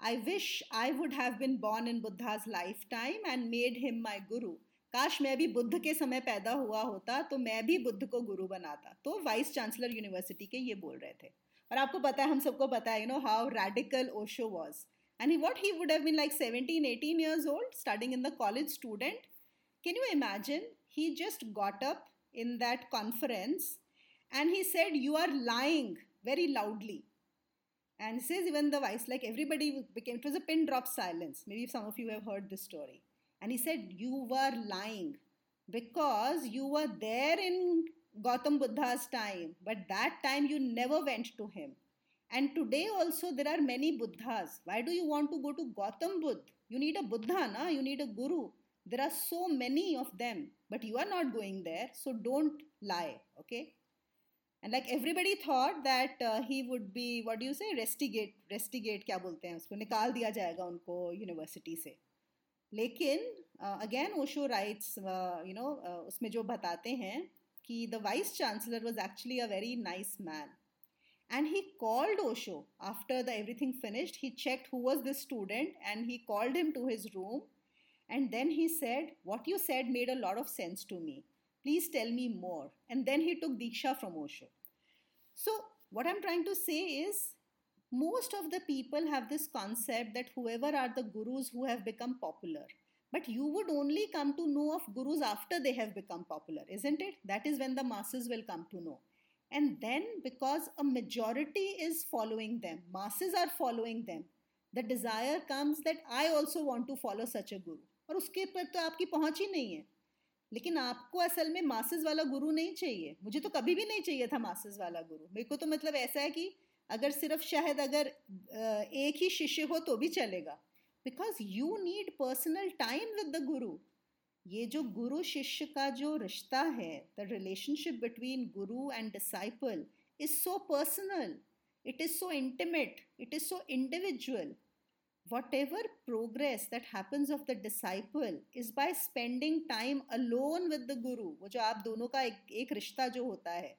I wish I would have been born in Buddha's lifetime and made him my guru. काश मैं भी बुद्ध के समय पैदा हुआ होता तो मैं भी बुद्ध को गुरु बनाता तो वाइस चांसलर यूनिवर्सिटी के ये बोल रहे थे और आपको पता है हम सबको पता है you know how radical Osho was and he, what he would have been like 17 18 years old studying in the college student. Can you imagine? He just got up in that conference and he said you are lying very loudly. And he says even the vice like everybody became it was a pin drop silence. Maybe some of you have heard this story. And he said you were lying because you were there in Gautam Buddha's time but that time you never went to him and today also there are many Buddhas. Why do you want to go to Gautam Buddha? You need a Buddha, na? You need a guru. There are so many of them, but you are not going there, so don't lie, okay? and like everybody thought that uh, he would be what do you say restigate restigate क्या बोलते हैं उसको निकाल दिया जाएगा उनको university से लेकिन again Osho writes you know उसमें जो बताते हैं कि the vice chancellor was actually a very nice man and he called osho. After the everything finished he checked who was this student and he called him to his room. And then he said what you said made a lot of sense to me. Please tell me more. And then he took diksha from osho. So what i'm trying to say is most of the people have this concept that whoever are the gurus who have become popular. But you would only come to know of gurus after they have become popular, isn't it? That is when the masses will come to know. And then, because a majority is following them, masses are following them, the desire comes that I also want to follow such a guru. और उसके पर तो आपकी पहुँच ही नहीं है। लेकिन आपको असल में मासेस वाला गुरु नहीं चाहिए। मुझे तो कभी भी नहीं चाहिए था मासेस वाला गुरु मेरे को तो मतलब ऐसा है कि अगर सिर्फ़ शायद अगर एक ही शिष्य हो तो भी चलेगा। Because you need personal time with the guru ये जो गुरु शिष्य का जो रिश्ता है the relationship between guru and disciple is so personal it is so intimate it is so individual whatever progress that happens of the disciple is by spending time alone with the guru वो जो आप दोनों का एक एक रिश्ता जो होता है,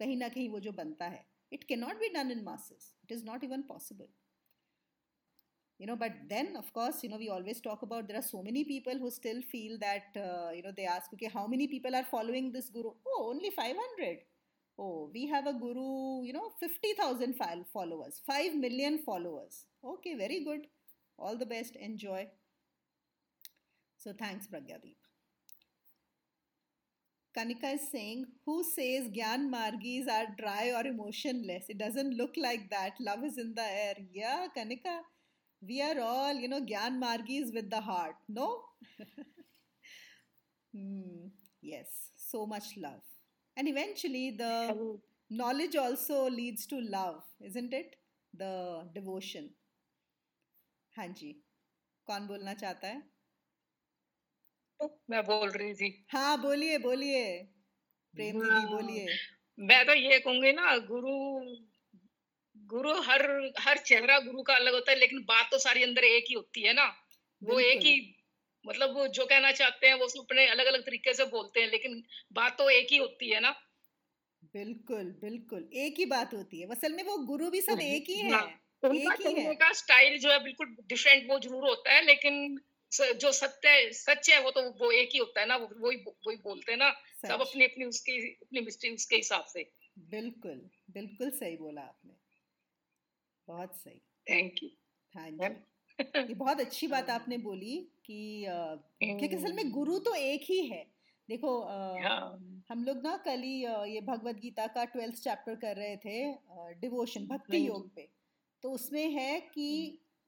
कहीं ना कहीं वो जो बनता है it cannot be done in masses it is not even possible you know but then of course you know we always talk about there are so many people who still feel that uh, you know they ask okay how many people are following this guru? Oh only 500 oh we have a guru you know 50000 followers 5 million followers. Okay very good. All the best. Enjoy. So thanks pragyadeep. Kanika is saying, Who says Gyan Margis are dry or emotionless? It doesn't look like that. Love is in the air. Yeah, Kanika, we are all, you know, Gyan Margis with the heart. No? hmm, yes, so much love. And eventually, the knowledge also leads to love, isn't it? The devotion. हाँ जी कौन बोलना चाहता है तो मैं बोल रही थी हाँ बोलिए बोलिए प्रेम दीदी बोलिए मैं तो ये कहूंगी ना गुरु गुरु हर हर चेहरा गुरु का अलग होता है लेकिन बात तो सारी अंदर एक ही होती है ना? वो एक ही मतलब वो जो कहना चाहते हैं वो अपने अलग अलग तरीके से बोलते हैं लेकिन बात तो एक ही होती है ना? बिल्कुल बिल्कुल एक ही बात होती है। असल में वो गुरु भी सब एक ही है उनका कहने का स्टाइल जो है बिल्कुल डिफरेंट वो ज़रूर होता है लेकिन जो सत्य सच है वो तो वो एक ही होता है ना? वो वही वही बोलते हैं ना? सब अपनी अपनी उसकी अपनी मिस्टेक्स के हिसाब से। बिल्कुल बिल्कुल सही बोला आपने। बहुत सही। थैंक यू हाँ जी ये बहुत अच्छी बात आपने बोली कि क्योंकि असल में गुरु तो एक ही है। देखो हम लोग ना कल ही ये भगवत गीता का ट्वेल्थ चैप्टर कर रहे थे डिवोशन भक्ति योग पे। तो उसमें है कि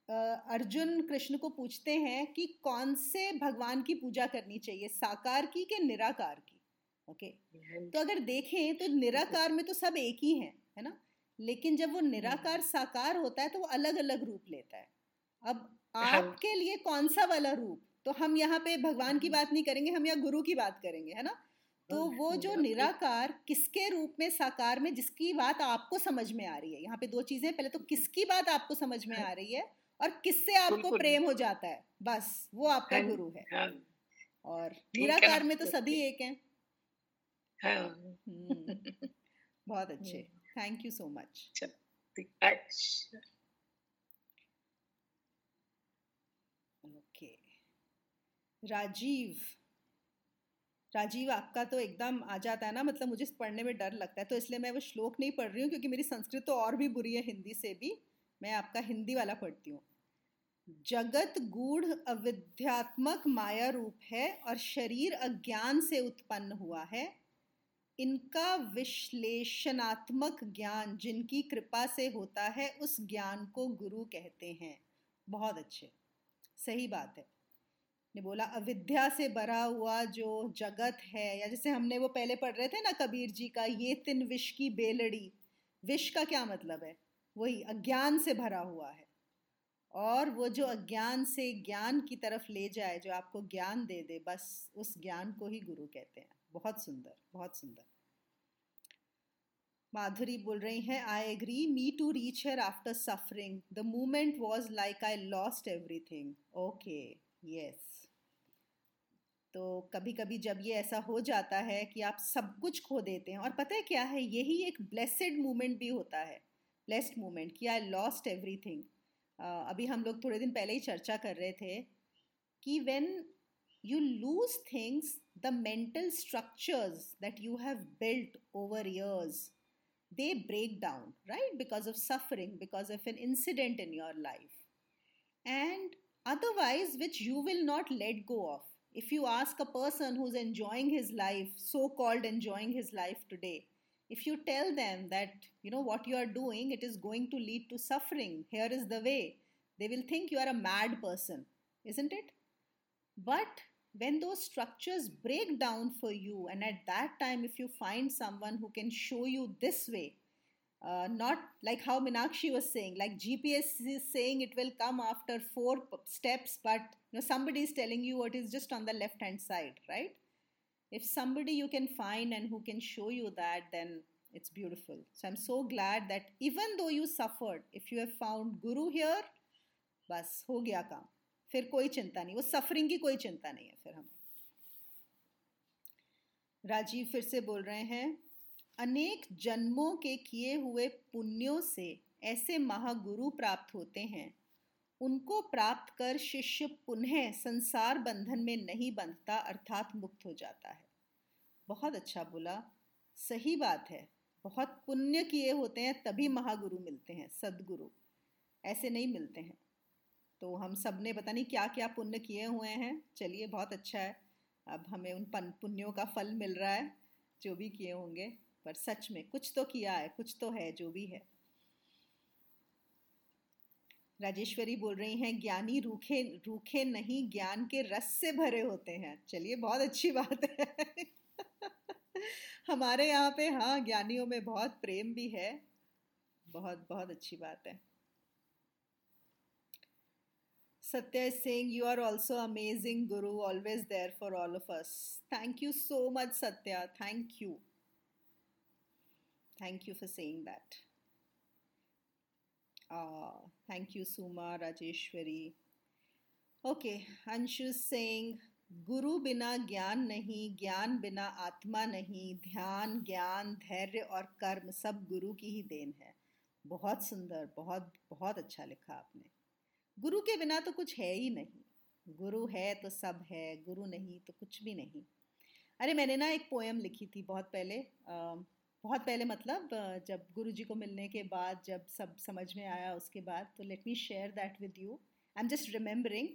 अर्जुन कृष्ण को पूछते हैं कि कौन से भगवान की पूजा करनी चाहिए साकार की के निराकार की? ओके? तो अगर देखें तो निराकार में तो सब एक ही है है ना? लेकिन जब वो निराकार साकार होता है तो वो अलग अलग रूप लेता है। अब आपके लिए कौन सा वाला रूप? तो हम यहाँ पे भगवान की बात नहीं करेंगे हम यहाँ गुरु की बात करेंगे है ना? तो वो जो निराकार किसके रूप में साकार में जिसकी बात आपको समझ में आ रही है? यहाँ पे दो चीज़ें पहले तो किसकी बात आपको समझ में आ रही है और किससे आपको प्रेम हो जाता है? बस वो आपका हाँ गुरु है। हाँ। और निराकार में तो सभी एक हैं। हाँ। हम्म, बहुत अच्छे। Thank you so much okay Rajeev. Rajeev आपका तो एकदम आ जाता है ना? मतलब मुझे पढ़ने में डर लगता है तो इसलिए मैं वो श्लोक नहीं पढ़ रही हूँ क्योंकि मेरी संस्कृत तो और भी बुरी है हिंदी से भी। मैं आपका हिंदी वाला पढ़ती हूँ। जगत गूढ़ अविद्यात्मक माया रूप है और शरीर अज्ञान से उत्पन्न हुआ है। इनका विश्लेषणात्मक ज्ञान जिनकी कृपा से होता है, उस ज्ञान को गुरु कहते हैं। बहुत अच्छे। सही बात है। ने बोला, अविद्या से भरा हुआ जो जगत है, या जैसे हमने वो पहले पढ़ रहे थे ना कबीर जी का, ये तिन विष की बेलड़ी। विष का क्या मतलब है? वही अज्ञान से भरा हुआ है। और वो जो अज्ञान से ज्ञान की तरफ़ ले जाए, जो आपको ज्ञान दे दे, बस उस ज्ञान को ही गुरु कहते हैं। बहुत सुंदर बहुत सुंदर। माधुरी बोल रही हैं I agree me to reach her after suffering the moment was like I lost everything okay yes तो कभी कभी जब ये ऐसा हो जाता है कि आप सब कुछ खो देते हैं, और पता है क्या है, यही एक ब्लेसड मोमेंट भी होता है। ब्लेस्ड मोमेंट कि आई लॉस्ट एवरीथिंग अभी हम लोग थोड़े दिन पहले ही चर्चा कर रहे थे कि when you lose things, the mental structures that you have built over years, they break down, right? Because of suffering, because of an incident in your life. And otherwise, which you will not let go of. If you ask a person who's enjoying his life, so called enjoying his life today, if you tell them that, you know, what you are doing, it is going to lead to suffering, here is the way, they will think you are a mad person, isn't it? But when those structures break down for you, and at that time, if you find someone who can show you this way, uh, not like how Minakshi was saying, like GPS is saying it will come after four steps, but you know somebody is telling you what is just on the left hand side, right? If somebody you can find and who can show you that, then it's beautiful. So I'm so glad that even though you suffered, if you have found Guru here, bas ho gaya kaam. फिर कोई चिंता नहीं, वो suffering की कोई चिंता नहीं है फिर हमें। राजीव फिर से बोल रहे हैं, अनेक जन्मों के किए हुए पुण्यों से ऐसे महागुरु प्राप्त होते हैं। उनको प्राप्त कर शिष्य पुनः संसार बंधन में नहीं बंधता, अर्थात मुक्त हो जाता है। बहुत अच्छा बोला, सही बात है। बहुत पुण्य किए होते हैं, तभी महागुरु मिलते हैं, सदगुरु। ऐसे नहीं मिलते हैं। तो हम सबने पता नहीं क्या क्या पुण्य किए हुए हैं। चलिए, बहुत अच्छा है। अब हमें उन पुण्यों का फल मिल रहा है, जो भी किए होंगे। पर सच में, कुछ तो किया है, कुछ तो है, जो भी है। राजेश्वरी बोल रही हैं, ज्ञानी रूखे रूखे नहीं, ज्ञान के रस से भरे होते हैं। चलिए, बहुत अच्छी बात है। हमारे यहाँ पे हाँ ज्ञानियों में बहुत प्रेम भी है। बहुत बहुत अच्छी बात है। Satya is saying, You are also amazing, Guru, always there for all of us. Thank you so much, Satya. Thank you. Thank you for saying that. Uh, thank you, Suma, Rajeshwari. Okay, Anshu is saying, गुरु बिना ज्ञान नहीं ज्ञान बिना आत्मा नहीं ध्यान ज्ञान धैर्य और कर्म सब गुरु की ही देन है बहुत सुंदर बहुत बहुत अच्छा लिखा आपने गुरु के बिना तो कुछ है ही नहीं। गुरु है तो सब है, गुरु नहीं तो कुछ भी नहीं। अरे, मैंने ना एक पोएम लिखी थी बहुत पहले बहुत पहले मतलब जब गुरु जी को मिलने के बाद, जब सब समझ में आया उसके बाद तो let me share that with you I am just remembering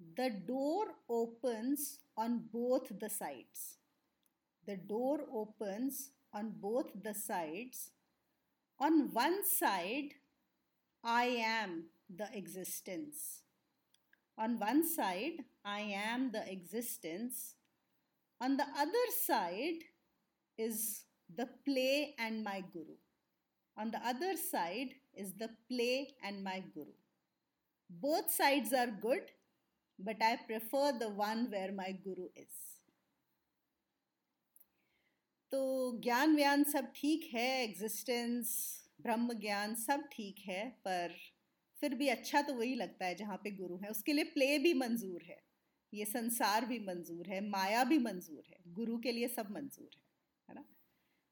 the door opens on both the sides the door opens on both the sides on one side I am the existence. On one side, I am the existence. On the other side is the play and my guru. On the other side is the play and my guru. Both sides are good, but I prefer the one where my guru is. तो ज्ञान व्यान सब ठीक है existence ब्रह्म ज्ञान सब ठीक है, पर फिर भी अच्छा तो वही लगता है जहाँ पे गुरु है। उसके लिए प्ले भी मंजूर है, ये संसार भी मंजूर है, माया भी मंजूर है, गुरु के लिए सब मंजूर है है ना?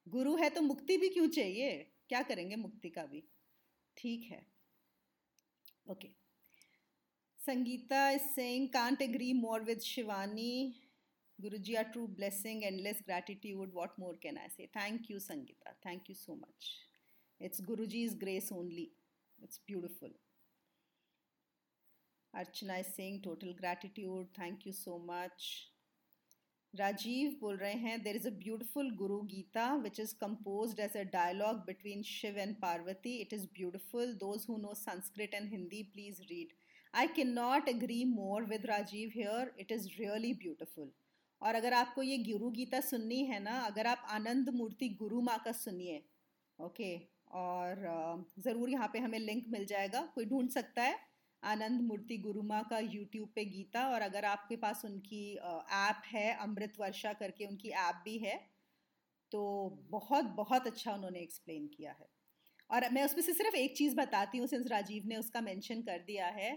गुरु है तो मुक्ति भी क्यों चाहिए? क्या करेंगे मुक्ति का भी? ठीक है। Okay. Sangeeta is saying can't agree more with Shivani guru ji are true blessing endless gratitude what more can I say thank you Sangeeta. Thank you so much it's guru ji is grace only it's beautiful Archana Singh total gratitude thank you so much Rajeev बोल रहे हैं there is a beautiful Guru Gita which is compose as a dialogue between Shiva and Parvati it is beautiful those who know Sanskrit and Hindi please read I can not agree more with Rajeev here it is really beautiful और अगर आपको ये गुरु गीता सुननी है ना अगर आप आनंद मूर्ति गुरु माँ का सुनिए ओके okay, और ज़रूर यहाँ पे हमें लिंक मिल जाएगा। कोई ढूंढ सकता है। आनंद मूर्ति गुरुमा का यूट्यूब पे गीता और अगर आपके पास उनकी ऐप है, अमृत वर्षा करके उनकी ऐप भी है तो बहुत बहुत अच्छा उन्होंने एक्सप्लेन किया है। और मैं उसमें से सिर्फ़ एक चीज़ बताती हूँ सिंस राजीव ने उसका मेंशन कर दिया है।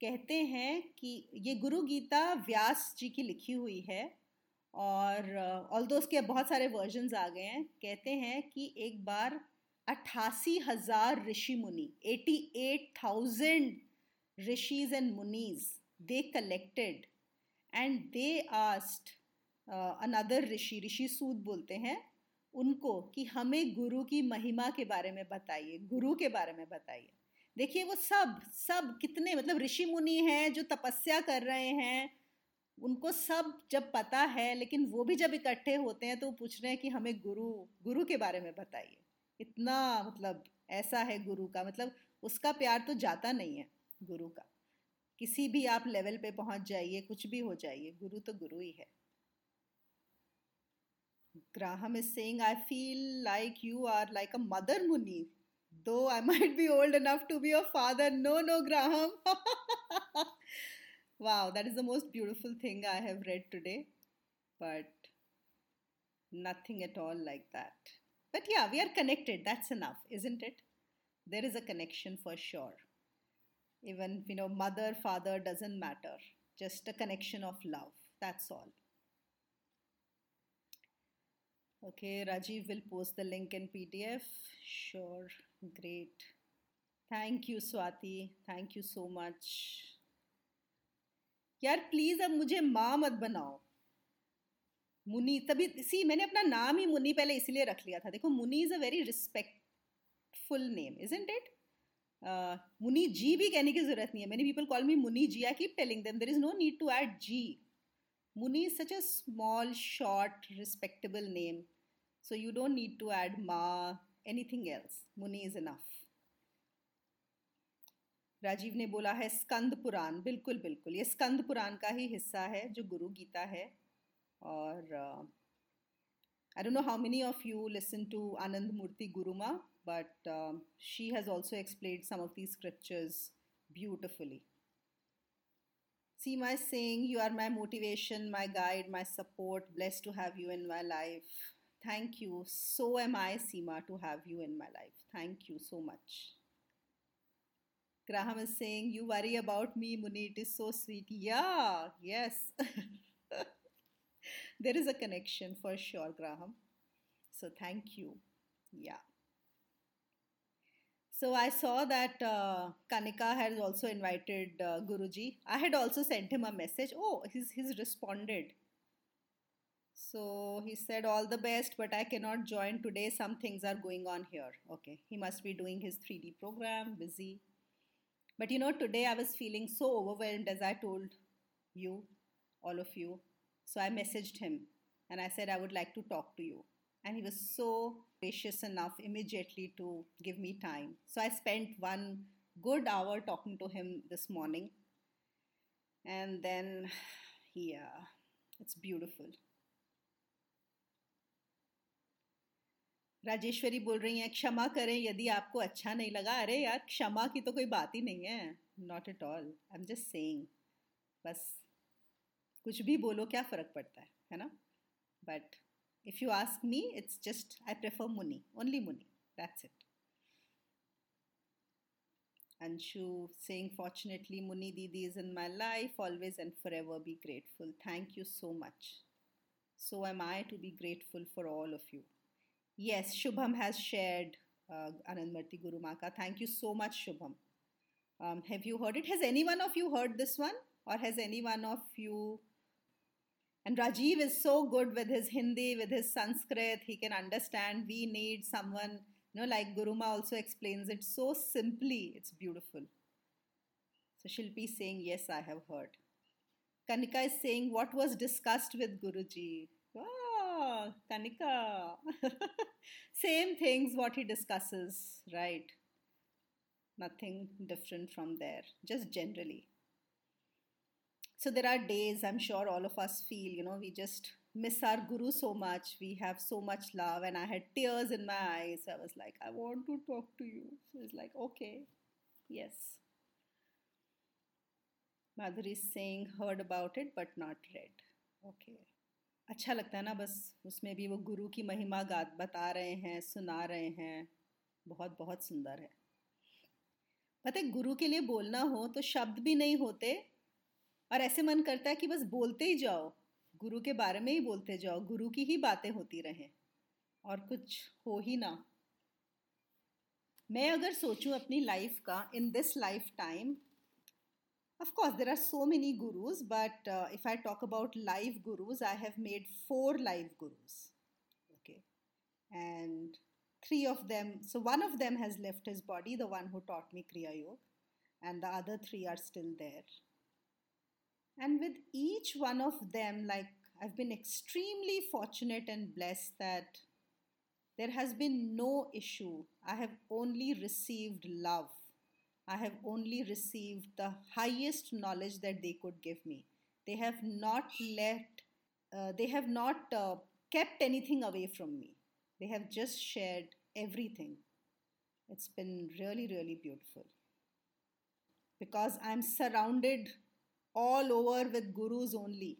कहते हैं कि ये गुरु गीता व्यास जी की लिखी हुई है और ऑल दो उसके बहुत सारे वर्जन्स आ गए हैं, कहते हैं कि एक बार अट्ठासी हज़ार ऋषि मुनि eighty eight thousand rishis and munis they collected and they asked another rishi Rishi Sood बोलते हैं, उनको कि हमें गुरु की महिमा के बारे में बताइए, गुरु के बारे में बताइए। देखिए वो सब सब कितने मतलब ऋषि मुनि हैं जो तपस्या कर रहे हैं, उनको सब जब पता है, लेकिन वो भी जब इकट्ठे होते हैं तो पूछ रहे हैं कि हमें गुरु गुरु के बारे में बताइए। इतना मतलब ऐसा है गुरु का मतलब उसका प्यार तो जाता नहीं है गुरु का। किसी भी आप लेवल पे पहुँच जाइए, कुछ भी हो जाइए, गुरु तो गुरु ही है। Graham is saying I feel like you are like a mother Muni though I might be old enough to be your father no no Graham wow that is the most beautiful thing I have read today but nothing at all like that But yeah, we are connected. That's enough, isn't it? There is a connection for sure. Even, you know, mother, father doesn't matter. Just a connection of love. That's all. Okay, Rajiv will post the link in PDF. Sure, great. Thank you, Swati. Thank you so much. यार please अब मुझे माँ मत बनाओ मुनी तभी सी मैंने अपना नाम ही मुनि पहले इसलिए रख लिया था। देखो Muni is a very respectful name isn't it Muni ji भी कहने की ज़रूरत नहीं है। Many people call me Muni ji I keep telling them there is no need to add ji Muni is such a small short respectable name So you don't need to add ma, anything else Muni is enough. Rajeev ने बोला है स्कंद पुराण। बिल्कुल बिल्कुल। ये स्कंद पुराण का ही हिस्सा है जो गुरु गीता है। or uh, I don't know how many of you listen to Anand Murthy Guruma, but um, she has also explained some of these scriptures beautifully. Seema saying, You are my motivation, my guide, my support. Blessed to have you in my life. Thank you. So am I, Seema, to have you in my life. Thank you so much. Graham is saying, You worry about me, Muni. It is so sweet. Yeah, yes. there is a connection for sure, Graham. So thank you. Yeah. So I saw that uh, Kanika has also invited uh, Guruji. I had also sent him a message. Oh, he's, he's responded. So he said, All the best, but I cannot join today. Some things are going on here. Okay, he must be doing his 3D program, busy. But you know, today I was feeling so overwhelmed as I told you, all of you. So I messaged him and I said, I would like to talk to you. And he was so gracious enough immediately to give me time. So I spent one good hour talking to him this morning. And then, yeah, it's beautiful. Rajeshwari बोल रही हैं क्षमा करें यदि आपको अच्छा नहीं लगा अरे यार क्षमा की तो कोई बात ही नहीं है not at all I am just saying बस कुछ भी बोलो क्या फ़र्क पड़ता है है ना but if you ask me it's just I prefer money only money that's it Anshu saying, Fortunately, Muni Didi is in my life. Always and forever be grateful. Thank you so much. So am I to be grateful for all of you. Yes, Shubham has shared uh, Anandmurti Guru Maka. Thank you so much, Shubham. Um, have you heard it? Has any one of you heard this one? Or has any one of you and Rajiv is so good with his Hindi, with his Sanskrit. He can understand. We need someone, you know, like Guruma also explains it so simply. It's beautiful. So Shilpi is saying, Yes, I have heard. Kanika is saying, What was discussed with Guruji? Ah, Kanika. Same things what he discusses, right? Nothing different from there, just generally. So there are days I'm sure all of us feel, you know, we just miss our guru so much. We have so much love, and I had tears in my eyes. I was like, I want to talk to you. So it's like, okay, yes. Madhuri saying, heard about it but not read. Okay. अच्छा लगता है ना बस उसमें भी वो गुरु की महिमा गात बता रहे हैं सुना रहे हैं बहुत बहुत सुंदर है पता है गुरु के लिए बोलना हो तो शब्द भी नहीं होते और ऐसे मन करता है कि बस बोलते ही जाओ, गुरु के बारे में ही बोलते जाओ, गुरु की ही बातें होती रहें, और कुछ हो ही ना। मैं अगर सोचूं अपनी लाइफ का in this life time of course there are so many gurus but if I talk about live gurus I have made four live gurus okay and three of them so one of them has left his body the one who taught me kriya yoga and the other three are still there And with each one of them, like I've been extremely fortunate and blessed that there has been no issue. I have only received love I have only received the highest knowledge that they could give me. They have not let, uh, they have not uh, kept anything away from me. They have just shared everything. It's been really, really beautiful. Because I'm surrounded all over with gurus only.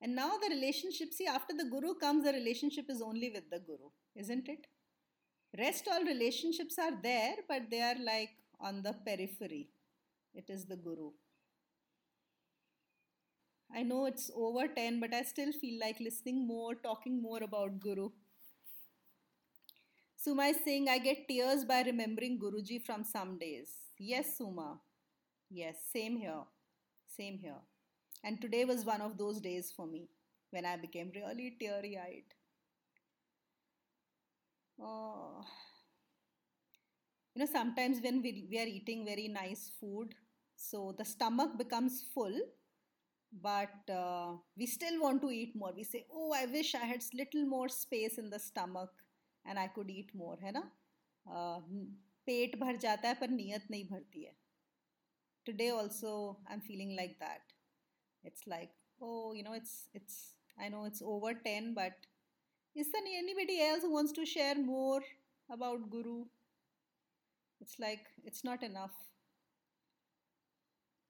And now the relationship, see, after the guru comes, the relationship is only with the guru, isn't it? Rest all relationships are there, but they are like on the periphery. It is the Guru. I know it's over 10, but I still feel like listening more, talking more about Guru. Suma is saying, I get tears by remembering Guruji from some days. Yes, Suma. Yes, same here. Same here. And today was one of those days for me when I became really teary eyed. Oh you know sometimes when we, we are eating very nice food so the stomach becomes full but uh, we still want to eat more we say oh i wish i had little more space in the stomach and i could eat more है ना uh, पेट भर जाता है पर नीयत नहीं भरती है today also i'm feeling like that it's like oh you know it's it's i know it's over 10 but is there anybody else who wants to share more about guru it's like it's not enough.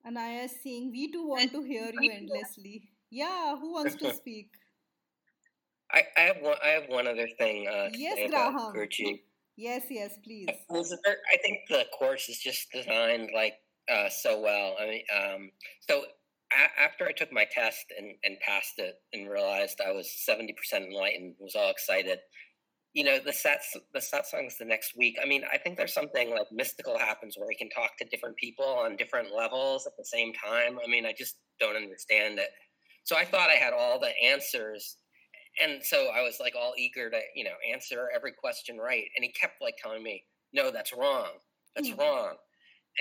Anaya is saying, We too want to hear you endlessly. Yeah, who wants to speak? I, I have one. I have one other thing. Uh, yes, Graham. Yes, yes, please. I think the course is just designed like uh, so well. I mean, um, so a- after I took my test and, and passed it and realized I was seventy percent enlightened, was all excited you know the sets the satsangs the next week. I mean i think there's something like mystical happens where we can talk to different people on different levels at the same time. I mean i just don't understand it. So i thought i had all the answers and so i was like all eager to you know answer every question right and he kept like telling me no that's wrong. That's mm-hmm. wrong.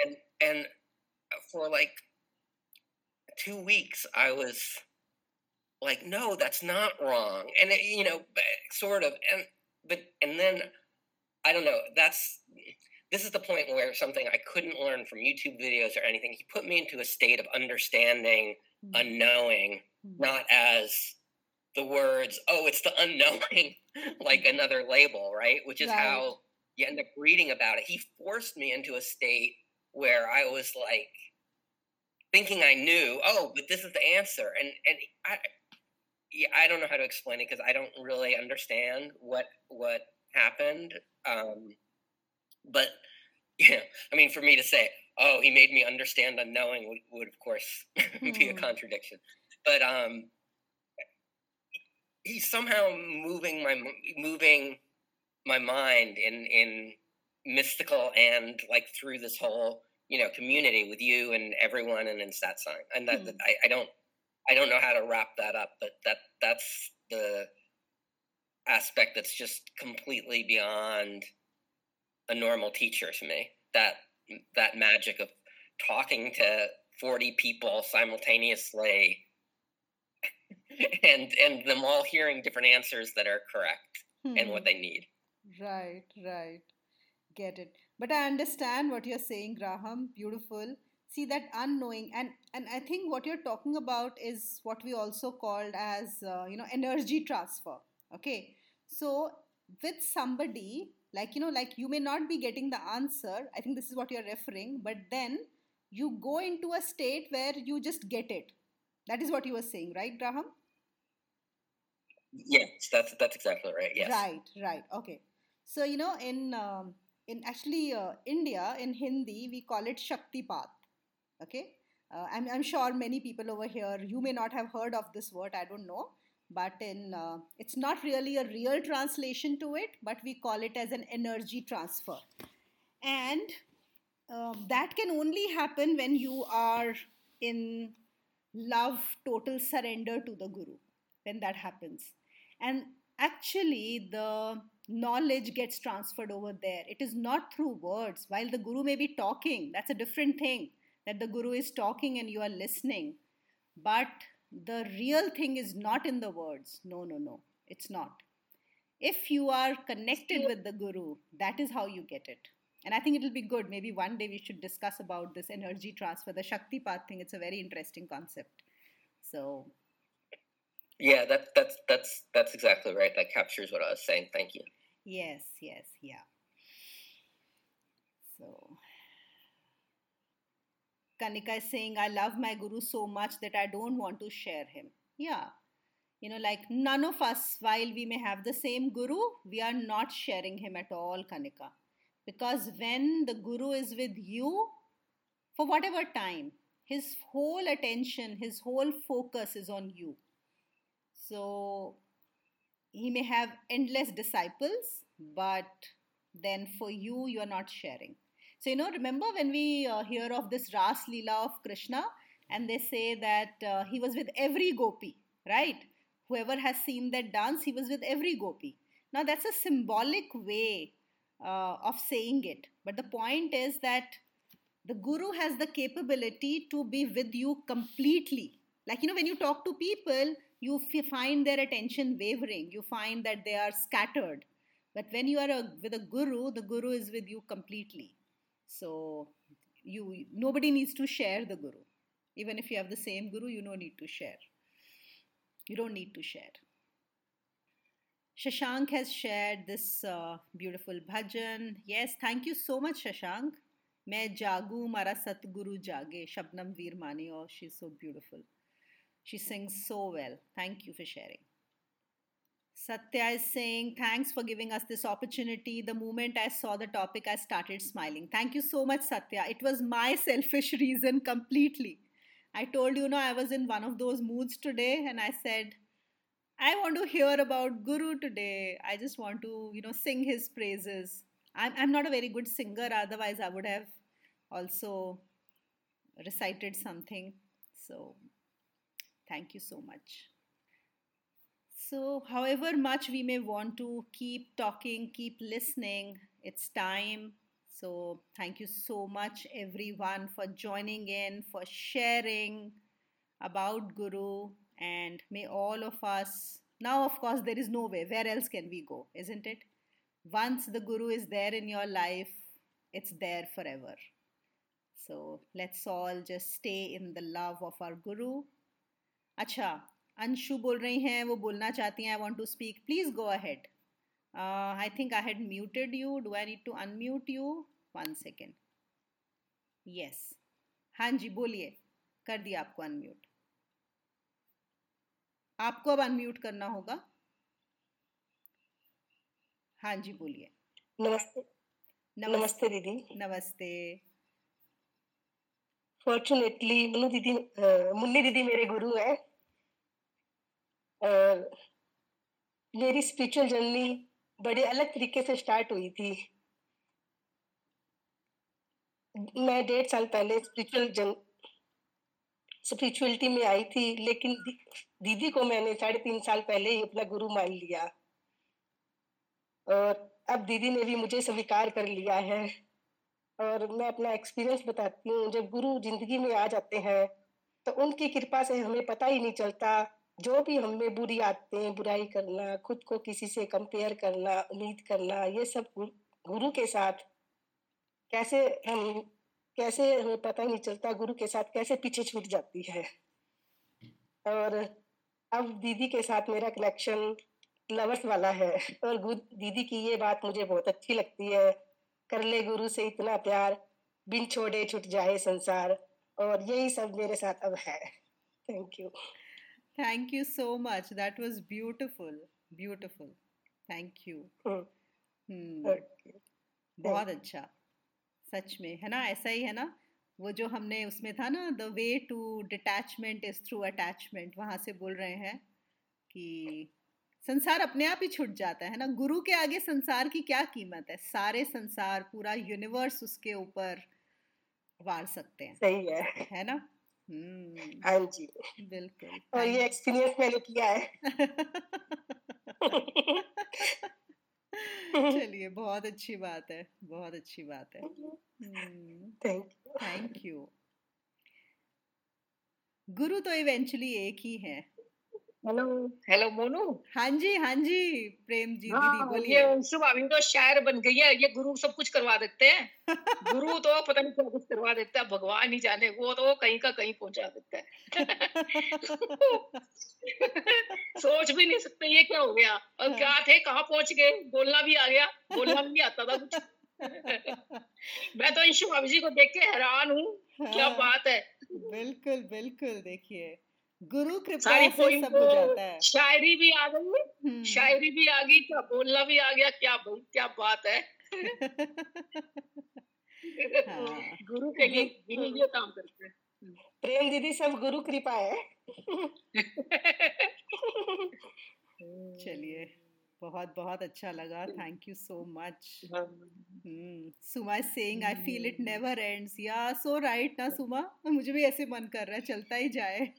And and for like two weeks i was like no that's not wrong and it, you know sort of and but and then I don't know. That's this is the point where something I couldn't learn from YouTube videos or anything. He put me into a state of understanding, mm-hmm. unknowing, mm-hmm. not as the words, oh, it's the unknowing, like mm-hmm. another label, right? Which is right. how you end up reading about it. He forced me into a state where I was like thinking I knew, oh, but this is the answer. And and I yeah, I don't know how to explain it because I don't really understand what what happened. Um, but yeah, I mean, for me to say, "Oh, he made me understand unknowing," would, would of course be a hmm. contradiction. But um, he's somehow moving my moving my mind in in mystical and like through this whole you know community with you and everyone and in satsang and that, mm. that I, I don't I don't know how to wrap that up, but that that's the aspect that's just completely beyond a normal teacher to me. That that magic of talking to 40 people simultaneously and and them all hearing different answers that are correct hmm. and what hmm. they need. Right, right. Get it. But I understand what you're saying, Graham. Beautiful see that unknowing and and i think what you're talking about is what we also called as uh, you know energy transfer okay so with somebody like you know like you may not be getting the answer i think this is what you're referring but then you go into a state where you just get it that is what you were saying right graham Yes, that's that's exactly right. Yes. Right, right. Okay. So you know, in um, in actually uh, India in Hindi we call it Shaktipat. Okay. Uh, I'm I'm sure many people over here you may not have heard of this word. I don't know, but in uh, it's not really a real translation to it, but we call it as an energy transfer, and um, that can only happen when you are in love, total surrender to the Guru. When that happens and actually the knowledge gets transferred over there. It is not through words. While the guru may be talking that's a different thing that the guru is talking and you are listening. But the real thing is not in the words. No no no. It's not. If you are connected with the guru that is how you get it. And i think it'll be good. Maybe one day we should discuss about this energy transfer the Shaktipat thing. It's a very interesting concept. So yeah, that that's that's that's exactly right. That captures what I was saying. Thank you. Yes, yes, yeah. So Kanika is saying, I love my guru so much that I don't want to share him. Yeah. You know, like none of us, while we may have the same guru, we are not sharing him at all, Kanika. Because when the guru is with you, for whatever time, his whole attention, his whole focus is on you so he may have endless disciples, but then for you, you are not sharing. So, you know, remember when we uh, hear of this Ras Leela of Krishna and they say that uh, he was with every gopi, right? Whoever has seen that dance, he was with every gopi. Now, that's a symbolic way uh, of saying it. But the point is that the guru has the capability to be with you completely. Like, you know, when you talk to people, you find their attention wavering you find that they are scattered but when you are a, with a guru the guru is with you completely so you nobody needs to share the guru even if you have the same guru you don't need to share you don't need to share Shashank has shared this uh, beautiful bhajan. Yes, thank you so much, Shashank. मैं जागू मारा सतगुरु जागे शबनम वीर मानी और she so beautiful. she sings so well. Thank you for sharing. Satya is saying, Thanks for giving us this opportunity. The moment I saw the topic, I started smiling. Thank you so much, Satya. It was my selfish reason completely. I told you, know, I was in one of those moods today and I said, I want to hear about Guru today. I just want to, you know, sing his praises. I'm, I'm not a very good singer, otherwise, I would have also recited something. So Thank you so much. So, however much we may want to keep talking, keep listening, it's time. So, thank you so much, everyone, for joining in, for sharing about Guru. And may all of us, now, of course, there is no way. Where else can we go, isn't it? Once the Guru is there in your life, it's there forever. So, let's all just stay in the love of our Guru अच्छा अंशु बोल रही हैं वो बोलना चाहती हैं I want to speak please go ahead I think I had muted you do I need to unmute you one second yes हाँ जी बोलिए। कर दिया आपको अनम्यूट आपको अब अनम्यूट करना होगा। हाँ जी बोलिए। नमस्ते। नमस्ते दीदी। नमस्ते। फॉर्चुनेटली मुन्नू दीदी मुन्नी दीदी मेरे गुरु है। मेरी स्पिरिचुअल जर्नी बड़े अलग तरीके से स्टार्ट हुई थी। मैं डेढ़ साल पहले स्पिरिचुअल जन स्पिरिचुअलिटी में आई थी, लेकिन दीदी को मैंने साढ़े तीन साल पहले ही अपना गुरु मान लिया। और अब दीदी ने भी मुझे स्वीकार कर लिया है। और मैं अपना एक्सपीरियंस बताती हूँ, जब गुरु ज़िंदगी में आ जाते हैं तो उनकी कृपा से हमें पता ही नहीं चलता जो भी हमें बुरी आदतें, बुराई करना, खुद को किसी से कंपेयर करना, उम्मीद करना, ये सब गुरु के साथ कैसे हम, कैसे हमें पता ही नहीं चलता गुरु के साथ कैसे पीछे छूट जाती है। और अब दीदी के साथ मेरा कनेक्शन लवर्स वाला है और दीदी की ये बात मुझे बहुत अच्छी लगती है। कर ले गुरु से इतना प्यार, बिन छोड़े छुट जाए संसार। और यही सब मेरे साथ अब है। Thank you thank you so much that was beautiful beautiful thank you hmm, hmm okay. बहुत अच्छा। सच में है ना? ऐसा ही है ना? वो जो हमने उसमें था ना the way to detachment is through attachment वहाँ से बोल रहे हैं कि संसार अपने आप ही छूट जाता है ना? गुरु के आगे संसार की क्या कीमत है? सारे संसार पूरा यूनिवर्स उसके ऊपर वार सकते हैं। सही है। है ना? हाँ जी बिल्कुल और ये एक्सपीरियंस मैंने किया है चलिए बहुत अच्छी बात है बहुत अच्छी बात है थैंक यू थैंक यू गुरु तो इवेंचुअली एक ही है हेलो। हेलो मोनू। हाँ जी हाँ जी प्रेम जी हाँ ये बोलिए। अंशु भाभी तो शायर बन गई है ये गुरु सब कुछ करवा देते हैं। गुरु तो पता नहीं क्या कुछ करवा देता है भगवान ही जाने वो तो कहीं का कहीं पहुँचा देता है। सोच भी नहीं सकते ये क्या हो गया और क्या थे कहाँ पहुँच गए बोलना भी आ गया बोलना भी नहीं आता था कुछ। मैं तो अंशु भाभी जी को देख के हैरान हूँ क्या हाँ, बात है। बिल्कुल बिल्कुल देखिए। गुरु कृपा से सब हो जाता है। शायरी भी आ गई हम्म। शायरी भी आ गई क्या बोलना भी आ गया क्या भाई क्या बात है? हाँ। गुरु के लिए गुरु ये काम करते हैं। प्रेम दीदी सब गुरु कृपा है। चलिए बहुत बहुत अच्छा लगा। Thank you so much hmm Suma saying I feel it never ends yeah so right ना सुमा? मुझे भी ऐसे मन कर रहा है चलता ही जाए।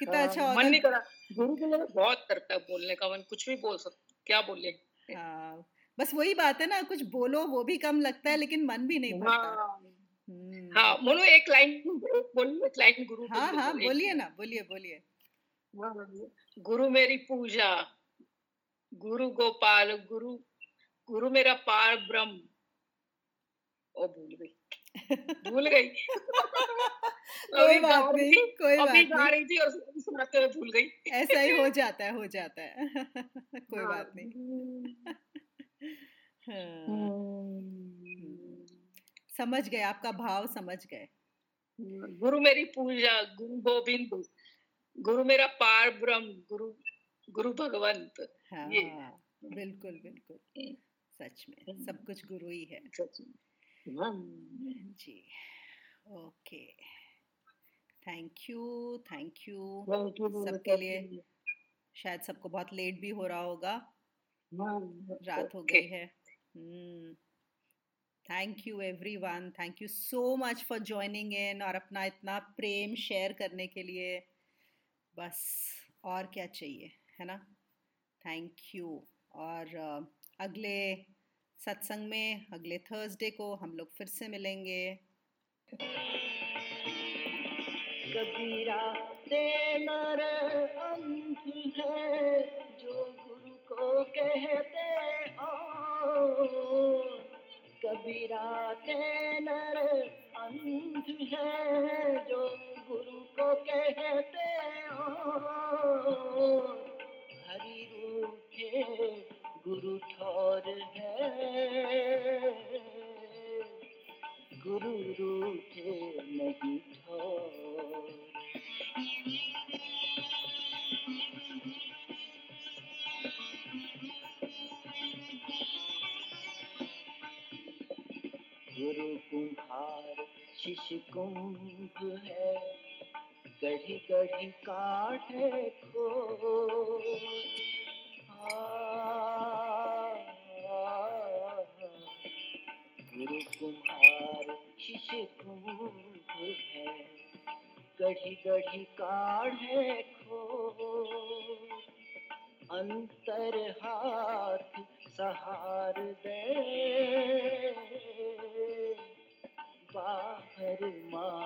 कितना हाँ, अच्छा मन नहीं करा। गुरु के लिए बहुत करता है बोलने का मन कुछ भी बोल सकता क्या बोले? हाँ बस वही बात है ना कुछ बोलो वो भी कम लगता है लेकिन मन भी नहीं भरता। हाँ। हम्म। हाँ मोनू एक लाइन बोलिए एक लाइन गुरु हाँ हाँ बोलिए। ना बोलिए बोलिए। गुरु मेरी पूजा गुरु गोपाल गुरु गुरु मेरा पार ब्रह्म। ओ भूल गई भूल गई। कोई बात नहीं कोई बात गा नहीं। रही थी और सुनाते हुए भूल गई। ऐसा ही हो जाता है हो जाता है। कोई हाँ, बात नहीं। हाँ। हम्म, समझ गए आपका भाव समझ गए। गुरु मेरी पूजा गुरु गोविंद गुरु मेरा पार ब्रह्म गुरु गुरु भगवंत। हाँ ये। बिल्कुल बिल्कुल। सच में सब कुछ गुरु ही है। हाँ। जी okay. Thank you thank you सबके लिए। शायद सबको बहुत लेट भी हो रहा होगा। हाँ, रात हो गई है। Thank you everyone thank you so much for joining in और अपना इतना प्रेम शेयर करने के लिए। बस और क्या चाहिए है ना? थैंक यू और अगले सत्संग में अगले थर्सडे को हम लोग फिर से मिलेंगे। कबीरा से नर अंत है, जो गुरु को कहते हो। कबीरा से नर गुरु को कहते गुरु ठौर है। गुरु रूठे नहीं ठोर गुरु कुम्हार शिष्य कुंभ है। गढ़ी गढ़ी काटे खो गुरु कुम्हार शिष्य कुंभ है गढ़ी गढ़ी काढ़े खो अंतर हाथ सहार दे। बाहर माँ